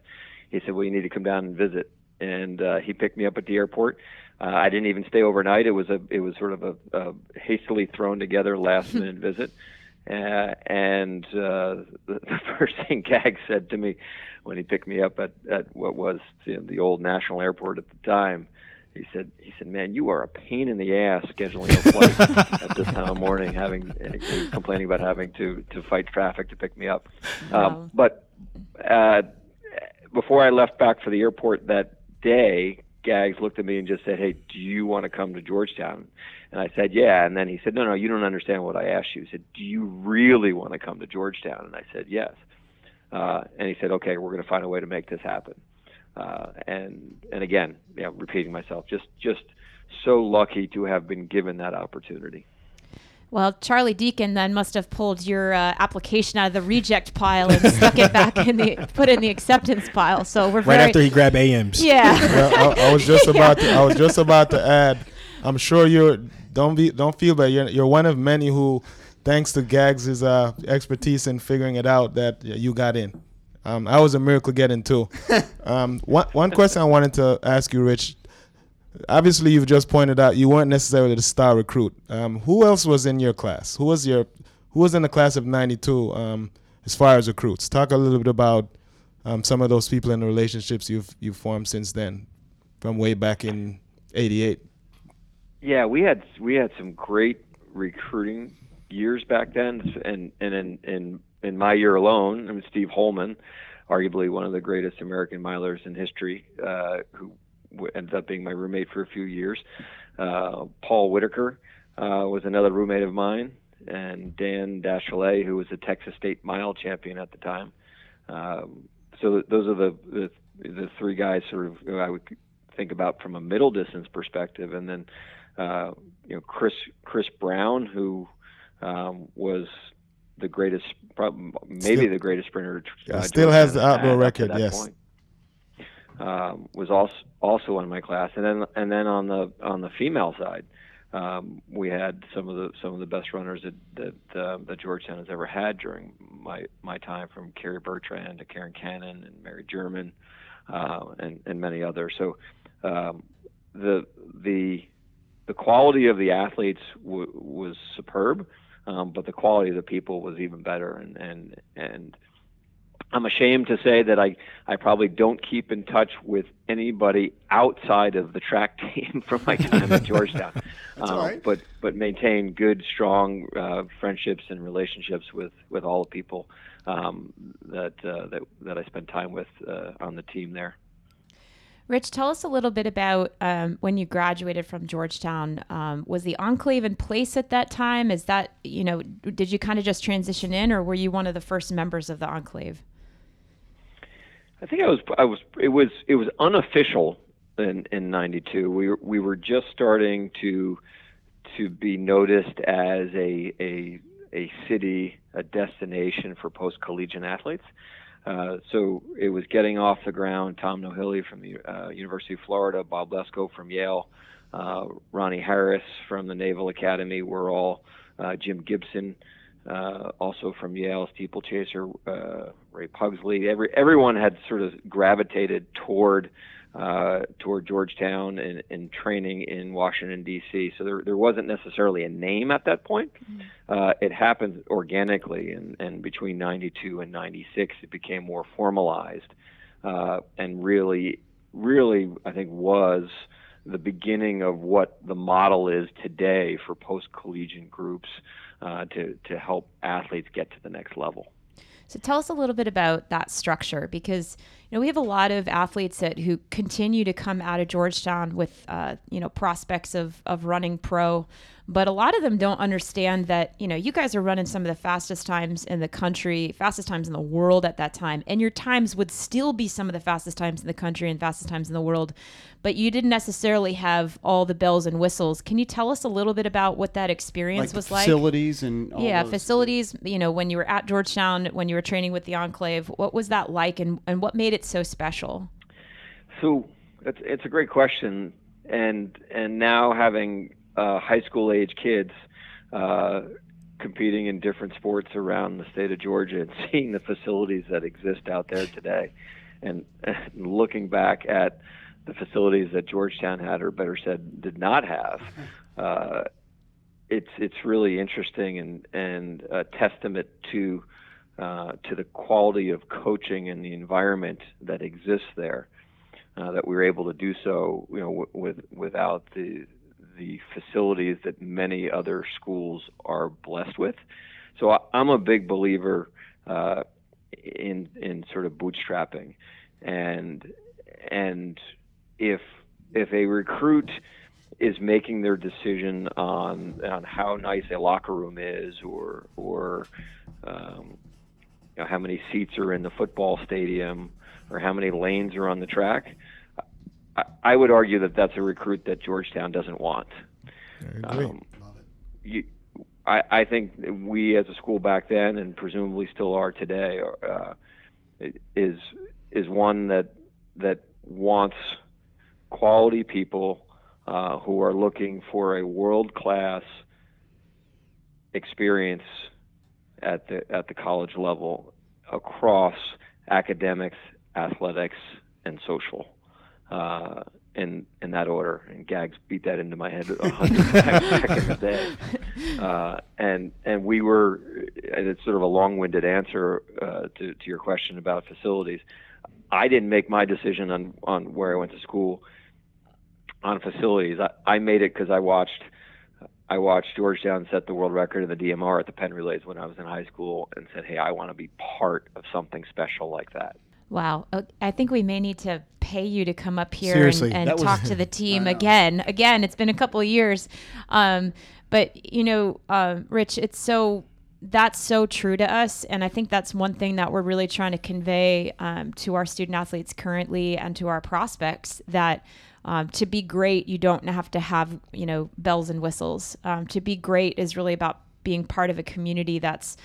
He said, "Well, you need to come down and visit." And uh, he picked me up at the airport. Uh, I didn't even stay overnight. It was a it was sort of a, a hastily thrown together last minute visit. Uh, and uh, the, the first thing Gags said to me when he picked me up at, at what was you know, the old national airport at the time, he said, "He said, man, you are a pain in the ass scheduling a flight at this time of morning, having uh, complaining about having to to fight traffic to pick me up." Wow. Um, but uh, before I left back for the airport that day, Gags looked at me and just said, "Hey, do you want to come to Georgetown?" And I said, "Yeah." And then he said, "No, no, you don't understand what I asked you." He said, "Do you really want to come to Georgetown?" And I said, "Yes." Uh, and he said, "Okay, we're going to find a way to make this happen." Uh, and and again, yeah, repeating myself, just just so lucky to have been given that opportunity. Well, Charlie Deacon then must have pulled your uh, application out of the reject pile and stuck it back in the put in the acceptance pile. So we're Right very after he grabbed AMs. yeah. Well, I, I was just about to, I was just about to add. I'm sure you're don't be don't feel bad. You're you're one of many who, thanks to Gags' uh, expertise in figuring it out, that you got in. Um, I was a miracle getting too. um, one one question I wanted to ask you, Rich. Obviously, you've just pointed out you weren't necessarily the star recruit. Um, who else was in your class? Who was your who was in the class of '92 um, as far as recruits. Talk a little bit about um, some of those people and the relationships you've you've formed since then, from way back in '88. Yeah, we had we had some great recruiting years back then, and and in in in my year alone, I mean Steve Holman, arguably one of the greatest American milers in history, uh, who ended up being my roommate for a few years. Uh, Paul Whitaker uh, was another roommate of mine, and Dan Dachelet, who was a Texas State mile champion at the time. Um, so those are the, the the three guys sort of I would think about from a middle distance perspective, and then uh, you know Chris Chris Brown, who um, was the greatest, maybe still, the greatest sprinter. Uh, still has the outdoor record, yes. Point. Um, was also also in my class, and then and then on the on the female side, um, we had some of the some of the best runners that that, uh, that Georgetown has ever had during my my time, from Kerry Bertrand to Karen Cannon and Mary German, uh, and and many others. So um, the the the quality of the athletes w- was superb, um, but the quality of the people was even better, and and and I'm ashamed to say that I, I probably don't keep in touch with anybody outside of the track team from my time at Georgetown. um, right. But but maintain good, strong uh, friendships and relationships with, with all the people um, that, uh, that that I spend time with uh, on the team there. Rich, tell us a little bit about um, when you graduated from Georgetown. Um, was the enclave in place at that time? Is that you know, did you kind of just transition in, or were you one of the first members of the enclave? I think I was I was it was it was unofficial in in 92 we were, we were just starting to to be noticed as a a a city a destination for post collegiate athletes. Uh, so it was getting off the ground. Tom Nohilly from the uh, University of Florida Bob Lesko from Yale uh, Ronnie Harris from the Naval Academy were all uh, Jim Gibson uh, also from Yale, steeplechaser uh, Ray Pugsley. Every everyone had sort of gravitated toward uh, toward Georgetown and, and training in Washington D.C. So there there wasn't necessarily a name at that point. Mm-hmm. Uh, it happened organically, and, and between '92 and '96, it became more formalized, uh, and really, really, I think was the beginning of what the model is today for post collegiate groups uh, to to help athletes get to the next level. So tell us a little bit about that structure because know we have a lot of athletes that who continue to come out of Georgetown with uh, you know prospects of of running pro, but a lot of them don't understand that you know you guys are running some of the fastest times in the country, fastest times in the world at that time, and your times would still be some of the fastest times in the country and fastest times in the world, but you didn't necessarily have all the bells and whistles. Can you tell us a little bit about what that experience like was facilities like? Facilities and yeah, facilities. You know, when you were at Georgetown, when you were training with the Enclave, what was that like, and and what made it so special? So it's it's a great question, and and now having uh, high school age kids. Uh, competing in different sports around the state of Georgia and seeing the facilities that exist out there today and, and looking back at the facilities that Georgetown had, or better said, did not have. Uh, it's it's really interesting and and a testament to uh, to the quality of coaching and the environment that exists there. Uh, that we were able to do so, you know, w- with without the the facilities that many other schools are blessed with. So I, I'm a big believer uh, in in sort of bootstrapping, and and if if a recruit is making their decision on on how nice a locker room is, or or um, you know, how many seats are in the football stadium, or how many lanes are on the track, I, I would argue that that's a recruit that Georgetown doesn't want. I agree. Um, you, I, I think we as a school back then, and presumably still are today, uh, is is one that that wants quality people uh, who are looking for a world class experience at the at the college level across academics, athletics, and social. Uh, in in that order, and Gags beat that into my head a hundred times back in the day. Uh, and and we were and it's sort of a long-winded answer uh, to to your question about facilities. I didn't make my decision on on where I went to school on facilities. I, I made it because I watched I watched Georgetown set the world record in the DMR at the Penn Relays when I was in high school, and said, "Hey, I want to be part of something special like that." Wow. Uh, I think we may need to pay you to come up here Seriously, and, and that was- talk to the team again. Again, it's been a couple of years. Um, but, you know, um, Rich, it's so, that's so true to us. And I think that's one thing that we're really trying to convey um, to our student athletes currently and to our prospects that. Um, to be great, you don't have to have you know bells and whistles. Um, to be great is really about being part of a community that's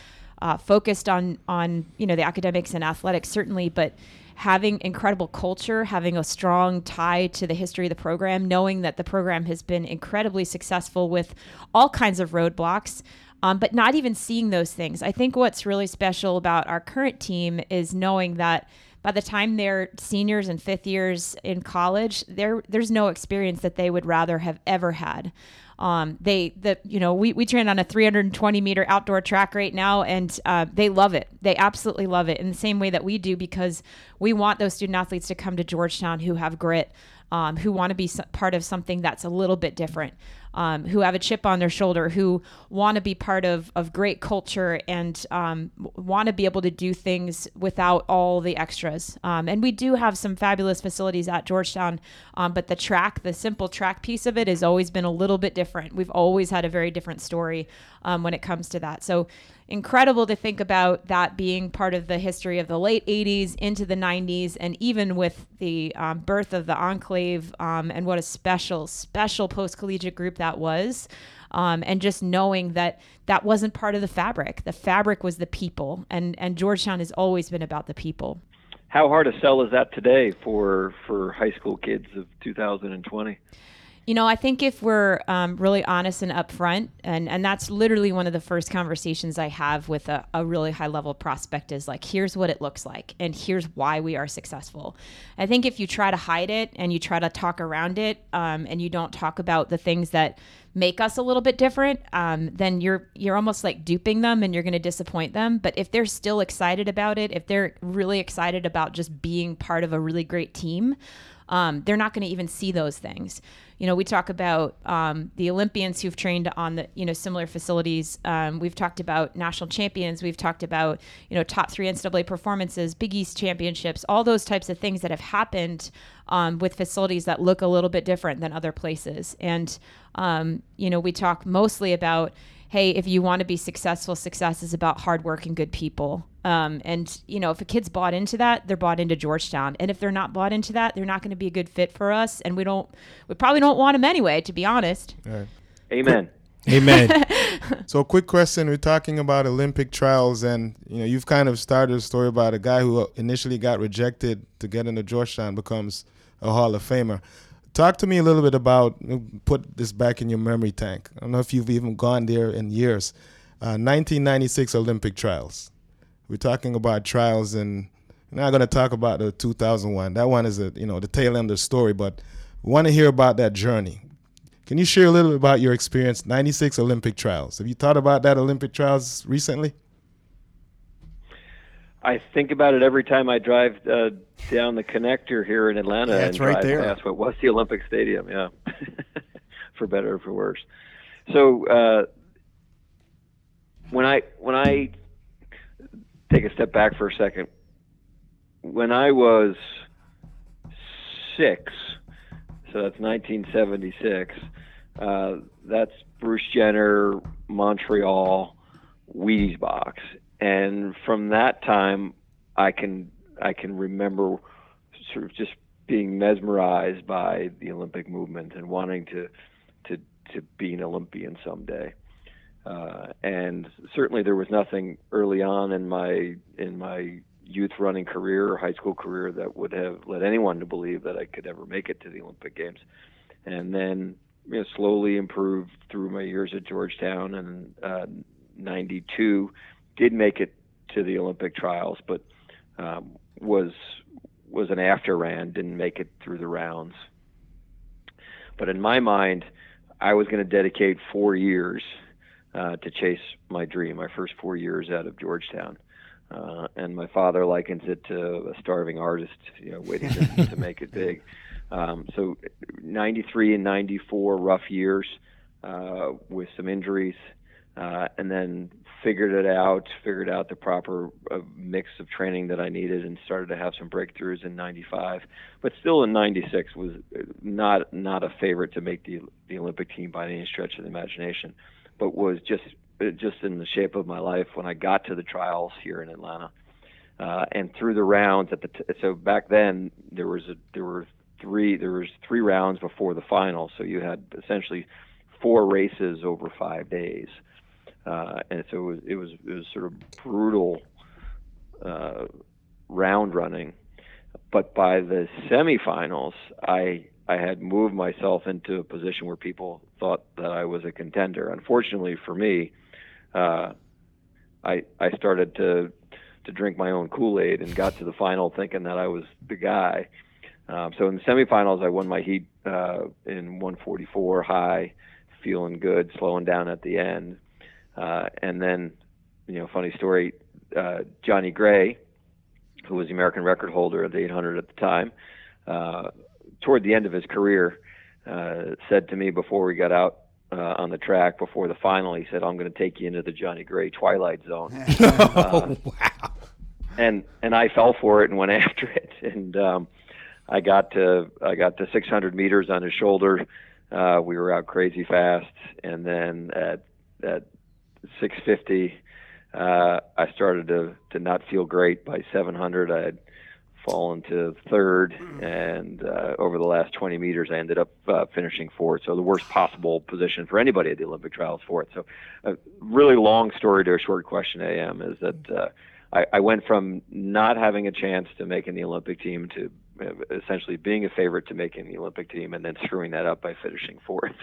uh, focused on on you know the academics and athletics certainly, but having incredible culture, having a strong tie to the history of the program, knowing that the program has been incredibly successful with all kinds of roadblocks. Um, but not even seeing those things. I think what's really special about our current team is knowing that by the time they're seniors and fifth years in college, there there's no experience that they would rather have ever had. Um, they the you know we, we train on a 320 meter outdoor track right now and uh, they love it they absolutely love it in the same way that we do because we want those student athletes to come to georgetown who have grit um, who want to be part of something that's a little bit different um, who have a chip on their shoulder who want to be part of, of great culture and um, want to be able to do things without all the extras. Um, and we do have some fabulous facilities at georgetown um, but the track the simple track piece of it has always been a little bit different. We've always had a very different story um, when it comes to that. So incredible to think about that being part of the history of the late 80s into the 90s and even with the um, birth of the enclave um, and what a special special post-collegiate group that was um, and just knowing that that wasn't part of the fabric the fabric was the people and and georgetown has always been about the people How hard a sell is that today for for high school kids of 2020? You know, I think if we're um, really honest and upfront, and, and that's literally one of the first conversations I have with a, a really high level prospect is like, here's what it looks like, and here's why we are successful. I think if you try to hide it and you try to talk around it, um, and you don't talk about the things that make us a little bit different, um, then you're you're almost like duping them, and you're going to disappoint them. But if they're still excited about it, if they're really excited about just being part of a really great team, um, they're not going to even see those things. You know, we talk about um, the Olympians who've trained on the you know similar facilities. Um, we've talked about national champions. We've talked about you know top three NCAA performances, Big East championships, all those types of things that have happened um, with facilities that look a little bit different than other places. And um, you know, we talk mostly about hey, if you want to be successful, success is about hard work and good people. Um, and you know, if a kid's bought into that, they're bought into Georgetown. And if they're not bought into that, they're not going to be a good fit for us. And we don't, we probably don't want them anyway, to be honest. Amen. Amen. So, quick question: We're talking about Olympic trials, and you know, you've kind of started a story about a guy who initially got rejected to get into Georgetown becomes a Hall of Famer. Talk to me a little bit about. Put this back in your memory tank. I don't know if you've even gone there in years. Uh, 1996 Olympic trials. We're talking about trials, and we're not going to talk about the 2001. That one is a you know the tail end of the story, but want to hear about that journey. Can you share a little bit about your experience, 96 Olympic trials? Have you thought about that Olympic trials recently? I think about it every time I drive uh, down the connector here in Atlanta Yeah, it's right there. past what was the Olympic Stadium. Yeah, for better or for worse. So uh, when I when I take a step back for a second, when I was six, so that's 1976. Uh, that's Bruce Jenner, Montreal, Wheaties box, and from that time, I can I can remember sort of just being mesmerized by the Olympic movement and wanting to to to be an Olympian someday. Uh, and certainly there was nothing early on in my in my youth running career or high school career that would have led anyone to believe that I could ever make it to the Olympic Games. And then you know, slowly improved through my years at Georgetown and uh, 92 did make it to the Olympic trials, but um, was was an after ran, didn't make it through the rounds. But in my mind, I was going to dedicate four years uh, to chase my dream. My first four years out of Georgetown. Uh, and my father likens it to a starving artist, you know, waiting to, to make it big. Um, so, 93 and 94 rough years uh, with some injuries, uh, and then figured it out, figured out the proper uh, mix of training that I needed, and started to have some breakthroughs in '95. But still, in '96 was not not a favorite to make the the Olympic team by any stretch of the imagination, but was just just in the shape of my life when I got to the trials here in Atlanta. Uh, and through the rounds at the t- so back then there was a there were three there was three rounds before the final so you had essentially four races over five days uh, and so it was, it was it was sort of brutal uh, round running. But by the semifinals I I had moved myself into a position where people thought that I was a contender. Unfortunately for me uh, I I started to to drink my own Kool Aid and got to the final thinking that I was the guy. Um, so in the semifinals, I won my heat uh, in 144 high, feeling good, slowing down at the end, uh, and then you know, funny story, uh, Johnny Gray, who was the American record holder at the 800 at the time, uh, toward the end of his career, uh, said to me before we got out uh, on the track before the final. He said, "I'm going to take you into the Johnny Gray Twilight Zone." uh, wow. And and I fell for it and went after it, and um, I got to I got to 600 meters on his shoulder. Uh, we were out crazy fast, and then at at 650, uh, I started to to not feel great. By 700, I had fallen to third, and uh, over the last 20 meters, I ended up uh, finishing fourth. So the worst possible position for anybody at the Olympic trials, fourth. So a really long story to a short question. Am is that uh, I, I went from not having a chance to making the Olympic team to uh, essentially being a favorite to making the Olympic team and then screwing that up by finishing fourth.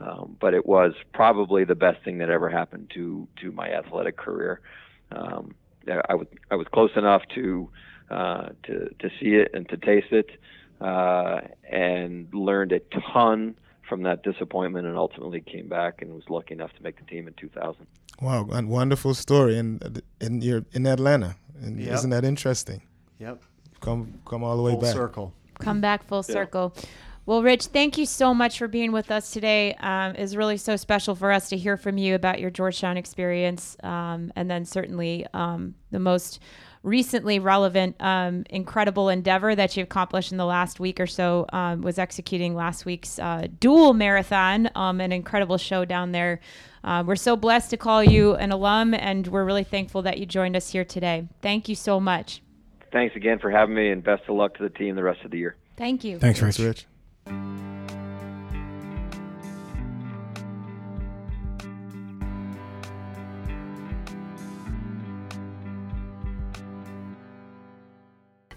Um, but it was probably the best thing that ever happened to to my athletic career. Um, I was I was close enough to uh, to to see it and to taste it, uh, and learned a ton from that disappointment, and ultimately came back and was lucky enough to make the team in 2000. Wow, a wonderful story, and in you're in Atlanta, and Yep. isn't that interesting? Yep. Come come all the way Full back. circle. Come back full circle. Well, Rich, thank you so much for being with us today. Um, it's really so special for us to hear from you about your Georgetown experience, um, and then certainly um, the most recently relevant, um, incredible endeavor that you accomplished in the last week or so um, was executing last week's uh, dual marathon, um, an incredible show down there. Uh, we're so blessed to call you an alum, and we're really thankful that you joined us here today. Thank you so much. Thanks again for having me, and best of luck to the team the rest of the year. Thank you. Thanks, Rich. Thanks, Rich.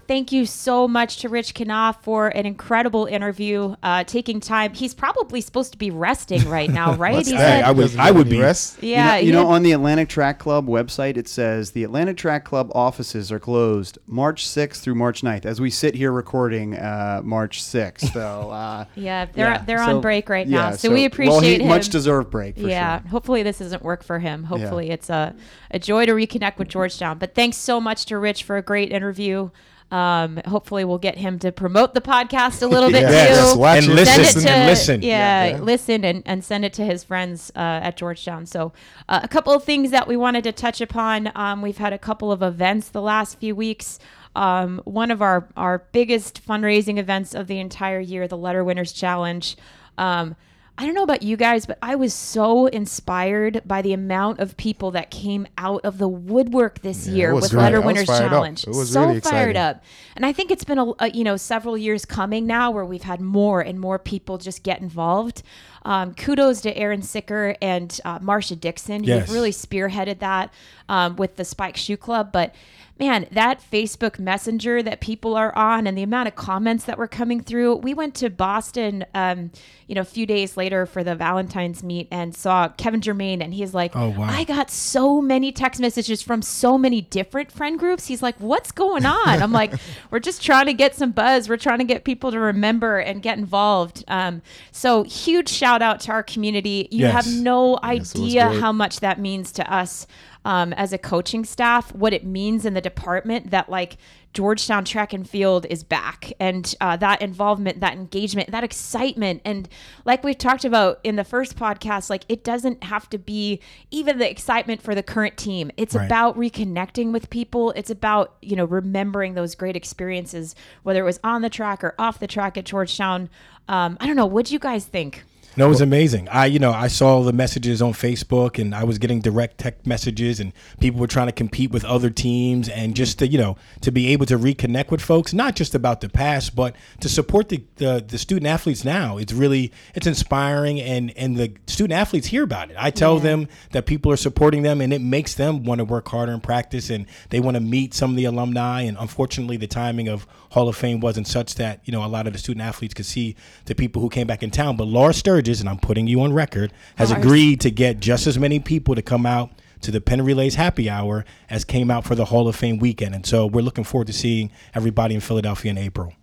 Thank you so much to Rich Kenah for an incredible interview. Uh, taking time, he's probably supposed to be resting right now, right? What's He that? said, I would- Doesn't I would be. rest. yeah, you know, you know, on the Atlanta Track Club website, it says the Atlanta Track Club offices are closed March 6th through March 9th. As we sit here recording uh, March 6th, so uh, yeah, they're yeah, they're so- on break right now, yeah, so, we appreciate well, he, him. Much deserved break. For yeah, sure. hopefully this doesn't work for him. Hopefully it's a, a joy to reconnect with Georgetown. But thanks so much to Rich for a great interview. Um, hopefully we'll get him to promote the podcast a little bit Yeah, too. just watch And it. listen. send it to and listen. Yeah, Yeah. listen and, and send it to his friends uh, at Georgetown. So, uh, a couple of things that we wanted to touch upon. Um, we've had a couple of events the last few weeks. Um, one of our our biggest fundraising events of the entire year, the Letter Winners Challenge. Um, I don't know about you guys, but I was so inspired by the amount of people that came out of the woodwork this Yeah, year with great. Letter Winners fired up. Challenge. It was so really fired up. And I think it's been a, a you know several years coming now where we've had more and more people just get involved. Um, kudos to Aaron Sicker and uh, Marsha Dixon, who Yes. have really spearheaded that um, with the Spike Shoe Club. But man, that Facebook Messenger that people are on and the amount of comments that were coming through. We went to Boston, um, you know, a few days later for the Valentine's meet and saw Kevin Germain, and he's like, Oh, wow. I got so many text messages from so many different friend groups. He's like, What's going on? I'm like, We're just trying to get some buzz. We're trying to get people to remember and get involved. Um, so huge shout out to our community. You Yes. have no it idea how much that means to us um, as a coaching staff, what it means in the department that like Georgetown track and field is back and uh, that involvement, that engagement, that excitement. And like we've talked about in the first podcast, like it doesn't have to be even the excitement for the current team. It's Right. about reconnecting with people. It's about, you know, remembering those great experiences, whether it was on the track or off the track at Georgetown. Um, I don't know. What do you guys think? No, it was amazing. I, you know, I saw the messages on Facebook, and I was getting direct text messages, and people were trying to compete with other teams, and just to, you know, to be able to reconnect with folks, not just about the past, but to support the the, the student athletes now. It's really it's inspiring, and and the student athletes hear about it. I tell them that people are supporting them, and it makes them want to work harder in practice, and they want to meet some of the alumni. And unfortunately, the timing of Hall of Fame wasn't such that you know a lot of the student athletes could see the people who came back in town. But Laura Sturgis, and I'm putting you on record, has Lars. agreed to get just as many people to come out to the Penn Relays Happy Hour as came out for the Hall of Fame weekend. And so we're looking forward to seeing everybody in Philadelphia in April.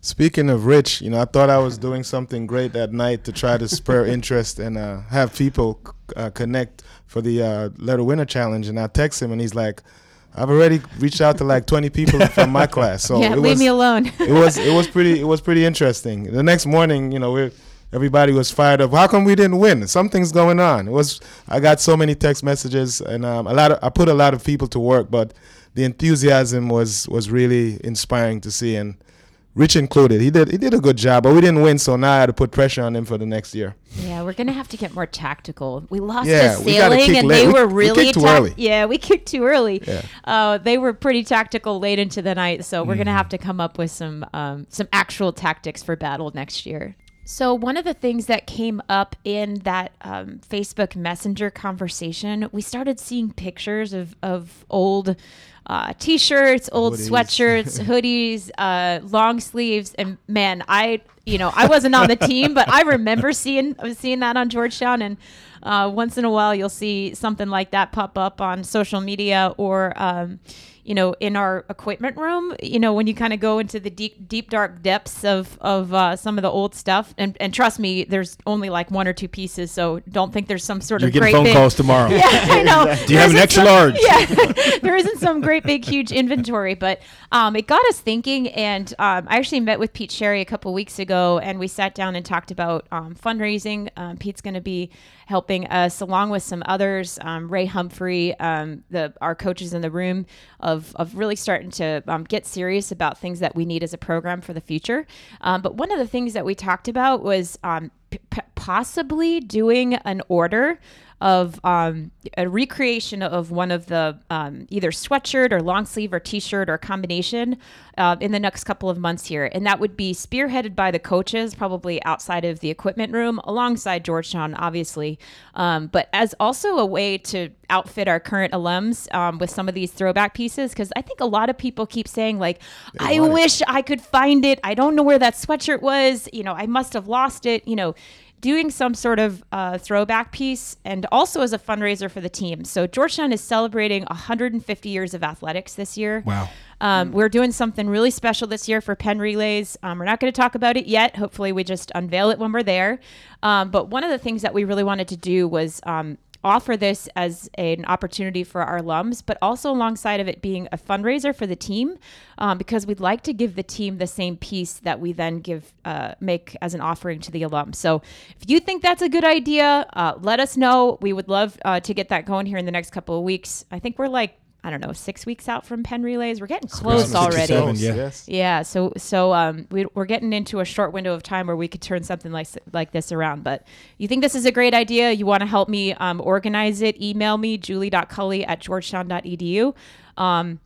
Speaking of Rich, you know, I thought I was doing something great that night to try to spur interest and uh, have people uh, connect for the uh, Letter Winner Challenge. And I text him, and he's like, "I've already reached out to like 20 people from my class." So yeah, it leave was, me alone. it was it was pretty it was pretty interesting. The next morning, you know, we everybody was fired up. How come we didn't win? Something's going on. It was I got so many text messages and um, a lot of I put a lot of people to work, but the enthusiasm was was really inspiring to see and Rich included. He did he did a good job, but we didn't win, so now I had to put pressure on him for the next year. Yeah, we're gonna have to get more tactical. We lost Yeah, to sailing, and late. they We- were we really too early. Yeah, we kicked too early. Yeah. Uh, they were pretty tactical late into the night, so we're Mm. gonna have to come up with some um, some actual tactics for battle next year. So one of the things that came up in that um, Facebook Messenger conversation, we started seeing pictures of of old. Uh, t-shirts, old Hoodies. sweatshirts, hoodies, uh, long sleeves, and man, I you know I wasn't on the team, but I remember seeing seeing that on Georgetown, and uh, once in a while you'll see something like that pop up on social media or um, you know in our equipment room. You know when you kind of go into the deep deep dark depths of of uh, some of the old stuff, and and trust me, there's only like one or two pieces, so don't think there's some sort You're of getting phone big, calls tomorrow. Yeah, I know. Do you have an extra some- large? Yeah, there isn't some great big huge inventory, but um, it got us thinking. And um, I actually met with Pete Sherry a couple weeks ago, and we sat down and talked about um, fundraising. Um, Pete's going to be helping us along with some others, um, Ray Humphrey, um, the our coaches in the room, of of really starting to um, get serious about things that we need as a program for the future. Um, but one of the things that we talked about was um, p- possibly doing an order of um, a recreation of one of the um, either sweatshirt or long sleeve or t-shirt or combination uh, in the next couple of months here. And that would be spearheaded by the coaches probably outside of the equipment room alongside georgetown obviously. Um, but as also a way to outfit our current alums um, with some of these throwback pieces because i think a lot of people keep saying like i want it. wish i could find it. I don't know where that sweatshirt was. You know i must have lost it. You know doing some sort of uh, throwback piece and also as a fundraiser for the team. So Georgetown is celebrating 150 years of athletics this year. Wow. Um, we're doing something really special this year for Penn Relays. Um, we're not going to talk about it yet. Hopefully, we just unveil it when we're there. Um, but one of the things that we really wanted to do was um, offer this as an opportunity for our alums, but also alongside of it being a fundraiser for the team, um, because we'd like to give the team the same piece that we then give uh, make as an offering to the alums. So if you think that's a good idea, uh, let us know. We would love uh, to get that going here in the next couple of weeks. I think we're like I don't know six weeks out from Penn Relays. We're getting close six already. seven, yeah. Yes. Yeah, so so um, we, we're getting into a short window of time where we could turn something like like this around. But you think this is a great idea? You want to help me um, organize it? Email me julie.culley at georgetown.edu. Um,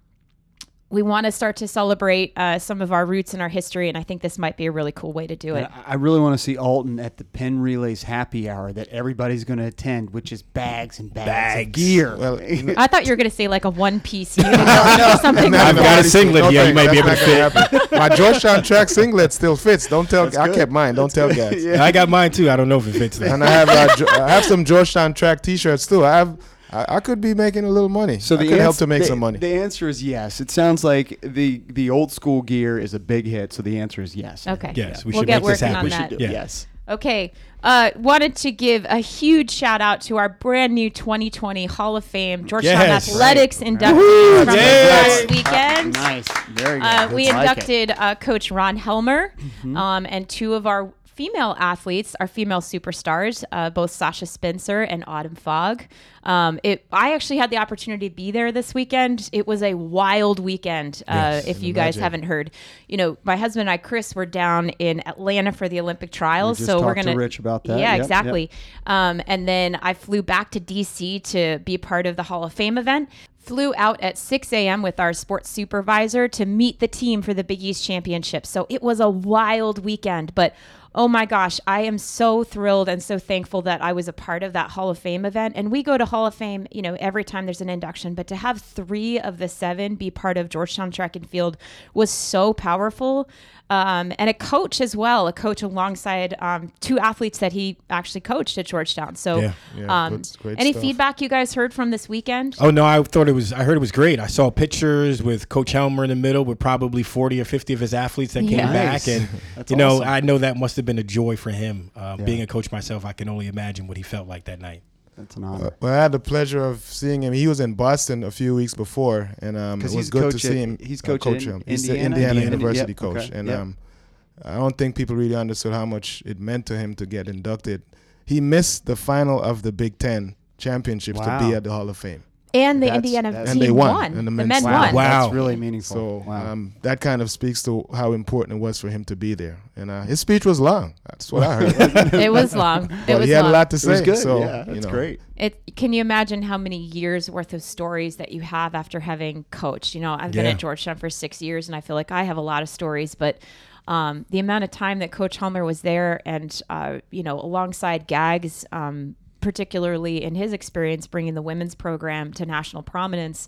we want to start to celebrate uh, some of our roots and our history, and I think this might be a really cool way to do it. I I really want to see Alton at the Penn Relays happy hour that everybody's going to attend, which is bags and bags, of gear. Well, I thought you were going to say like a one piece unit or something. Nah, like I've no, got a singlet no here you might be able to not. My Georgetown track singlet still fits. Don't tell. I kept mine. Don't tell guys. I got mine too. I don't know if it fits. Though. And I have uh, Jo- I have some Georgetown track T-shirts too. I have. I, I could be making a little money. So I the could help to make the- some money. The answer is yes. It sounds like the the old school gear is a big hit. So the answer is yes. Okay. Yes, we we'll should get make this working happen. on We should that. do- Yeah. Yes. Okay. Uh, wanted to give a huge shout out to our brand new 2020 Hall of Fame Georgetown Yes. Athletics Right. inductees from Yay. this last weekend. Nice. Very good. Uh, we Like inducted uh, Coach Ron Helmer um, and two of our female athletes, our female superstars, uh, both Sasha Spencer and Autumn Fogg. Um, it, I actually had the opportunity to be there this weekend. It was a wild weekend. Uh, Yes, if you guys haven't heard, you know, my husband and I, Chris, were down in Atlanta for the Olympic trials. just so we're talked to gonna Rich about that. Yeah, Yep, yep. exactly. Um, and then I flew back to DC to be part of the Hall of Fame event. Flew out at 6 a.m. with our sports supervisor to meet the team for the Big East Championship. So it was a wild weekend, but oh my gosh, I am so thrilled and so thankful that I was a part of that Hall of Fame event. And we go to Hall of Fame, you know, every time there's an induction, but to have three of the seven be part of Georgetown Track and Field was so powerful. Um, and a coach as well, a coach alongside um, two athletes that he actually coached at Georgetown. So, Yeah. Yeah, um, good- great any stuff. feedback you guys heard from this weekend? Oh no, I thought it was. I heard it was great. I saw pictures with Coach Helmer in the middle with probably forty or fifty of his athletes that came Yeah. back, Nice. and That's you know, awesome. I know that must have been a joy for him. Uh, Being a coach myself, I can only imagine what he felt like that night. That's an honor. Well, I had the pleasure of seeing him. He was in Boston a few weeks before, and um, it was good to coach see him. he's uh, coach coach in him. He's the Indiana? Indiana University yep, coach, okay, and yep. um, I don't think people really understood how much it meant to him to get inducted. He missed the final of the Big Ten championships to be at the Hall of Fame. And the That's- Indiana that's- team And they won, won. and the the men's men won. won. Wow. That's really meaningful. So wow. um, that kind of speaks to how important it was for him to be there. And uh, his speech was long. That's what I heard. It was long. It but was he had long. a lot to it say. was good. So, yeah, you know, great. It, can you imagine how many years worth of stories that you have after having coached? You know, I've been at Georgetown for six years, and I feel like I have a lot of stories. But um, the amount of time that Coach Helmer was there, and uh, you know, alongside Gags, um, particularly in his experience bringing the women's program to national prominence.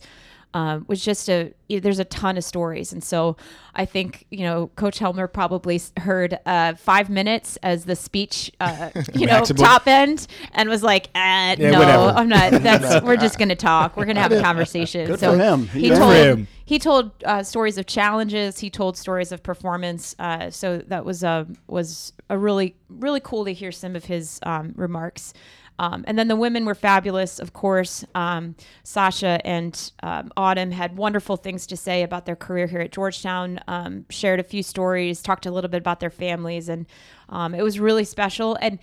Um, was just a there's a ton of stories and so I think you know Coach Helmer probably heard uh, five minutes as the speech uh, you know top end and was like uh, Yeah, no whatever. I'm not that's we're just gonna talk we're gonna have a conversation Good so for him. He did. told for him. he told uh, stories of challenges he told stories of performance uh, so that was a was a really really cool to hear some of his um, remarks um, and then the women were fabulous, of course. Um, Sasha and um, Autumn had wonderful things to say about their career here at Georgetown, um, shared a few stories, talked a little bit about their families, and um, it was really special. And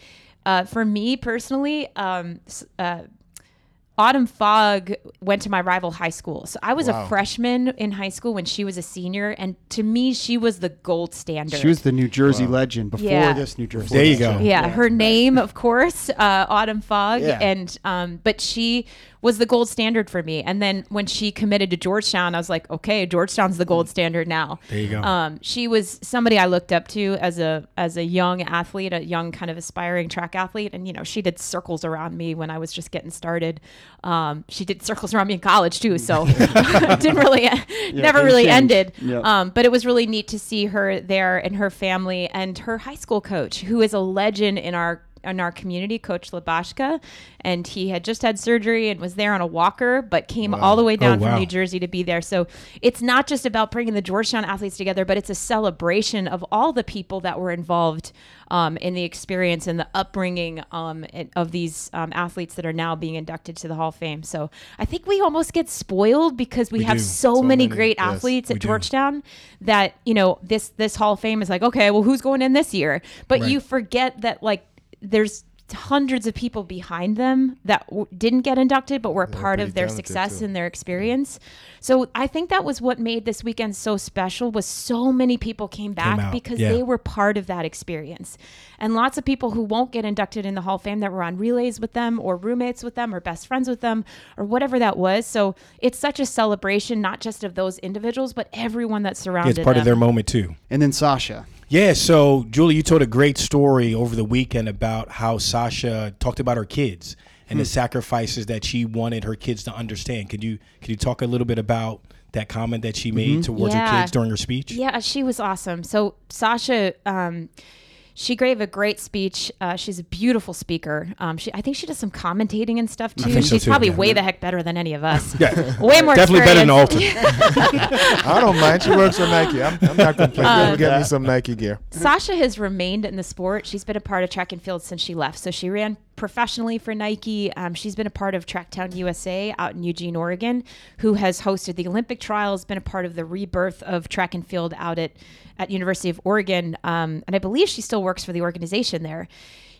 uh, for me personally, um, uh, Autumn Fogg went to my rival high school. So I was Wow. a freshman in high school when she was a senior. And to me, she was the gold standard. She was the New Jersey legend before Yeah. this New Jersey. There you legend. go. yeah, her name, of course, uh, Autumn Fogg, Yeah. and um, but she was the gold standard for me. And then when she committed to Georgetown, I was like, okay, Georgetown's the gold standard now. There you go. Um, she was somebody I looked up to as a as a young athlete, a young kind of aspiring track athlete, and you know, she did circles around me when I was just getting started. Um, she did circles around me in college too, so didn't really, never really change. ended. Yeah. Um, but it was really neat to see her there and her family and her high school coach, who is a legend in our in our community, Coach Labashka, and he had just had surgery and was there on a walker, but came all the way down Oh, wow. from New Jersey to be there. So it's not just about bringing the Georgetown athletes together, but it's a celebration of all the people that were involved um, in the experience and the upbringing um, of these um, athletes that are now being inducted to the Hall of Fame. So I think we almost get spoiled because we, We have so, So many, great yes, athletes at do. Georgetown that you know this this Hall of Fame is like okay, well who's going in this year? But Right. you forget that like there's hundreds of people behind them that w- didn't get inducted but were part of their success too. and their experience. So I think that was what made this weekend so special was so many people came back out, because yeah. they were part of that experience. And lots of people who won't get inducted in the Hall of Fame that were on relays with them or roommates with them or best friends with them or whatever that was. So it's such a celebration not just of those individuals but everyone that Yeah, surrounded it's part them. of their moment too. And then Sasha. Yeah, so Julie, you told a great story over the weekend about how Sasha talked about her kids and the sacrifices that she wanted her kids to understand. Could you could you talk a little bit about that comment that she made towards her kids during her speech? Yeah, she was awesome. So Sasha, um, she gave a great speech. Uh, she's a beautiful speaker. Um, she, I think she does some commentating and stuff too. think so, she's too, probably yeah. way the heck better than any of us. Yeah. way more Definitely better than experience. Alton. I don't mind. She works for Nike. I'm, I'm not complaining. Uh, Get me some Nike gear. Sasha has remained in the sport. She's been a part of track and field since she left. So she ran professionally for Nike. Um, she's been a part of Tracktown USA out in Eugene, Oregon, who has hosted the Olympic trials, been a part of the rebirth of track and field out at, at University of Oregon. Um, and I believe she still works for the organization there.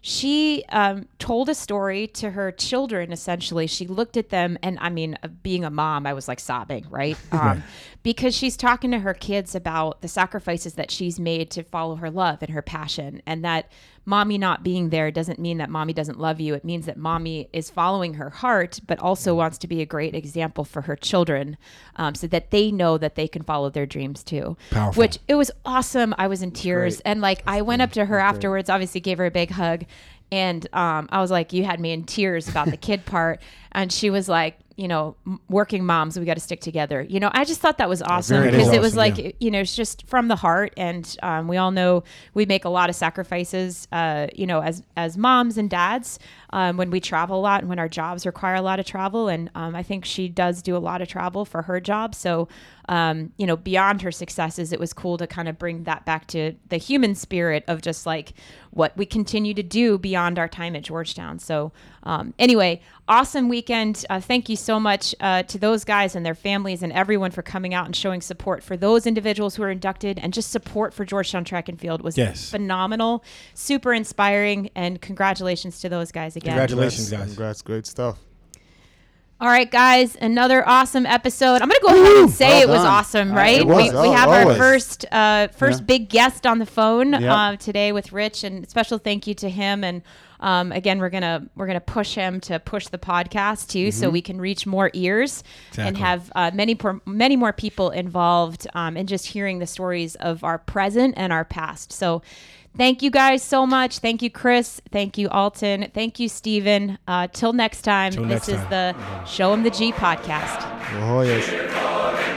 She um, told a story to her children. Essentially, she looked at them, and I mean, uh, being a mom, I was like sobbing, right? Because she's talking to her kids about the sacrifices that she's made to follow her love and her passion, and that mommy not being there doesn't mean that mommy doesn't love you. It means that mommy is following her heart, but also wants to be a great example for her children, um, so that they know that they can follow their dreams too. Powerful. Which it was awesome. I was in tears, and like I went up to her afterwards. Obviously, gave her a big hug, and um, I was like, "You had me in tears about the kid part," and she was like. You know, working moms, we got to stick together. You know, I just thought that was awesome because it was like, yeah. you know, it's just from the heart. And um, we all know we make a lot of sacrifices, uh, you know, as as moms and dads um, when we travel a lot and when our jobs require a lot of travel. And um, I think she does do a lot of travel for her job. So, um, you know, beyond her successes, it was cool to kind of bring that back to the human spirit of just like what we continue to do beyond our time at Georgetown. So, um, anyway, awesome weekend. Uh, thank you so much uh, to those guys and their families and everyone for coming out and showing support for those individuals who are inducted and just support for Georgetown Track and Field was Yes. phenomenal, super inspiring, and congratulations to those guys again. Congratulations, guys. Congrats. Great stuff. All right, guys, another awesome episode. I'm gonna go ahead and say Well it was done. awesome, Uh, right? it was. we, we Oh, have our always. first uh, first Yeah. big guest on the phone Yeah. uh, today with Rich, and special thank you to him. And um, again, we're gonna we're gonna push him to push the podcast too, so we can reach more ears and have uh, many many more people involved um, in just hearing the stories of our present and our past. So. Thank you guys so much. Thank you, Chris. Thank you, Alton. Thank you, Steven. Uh, till next time, Till this next is time. the Him the G podcast. Oh, yes.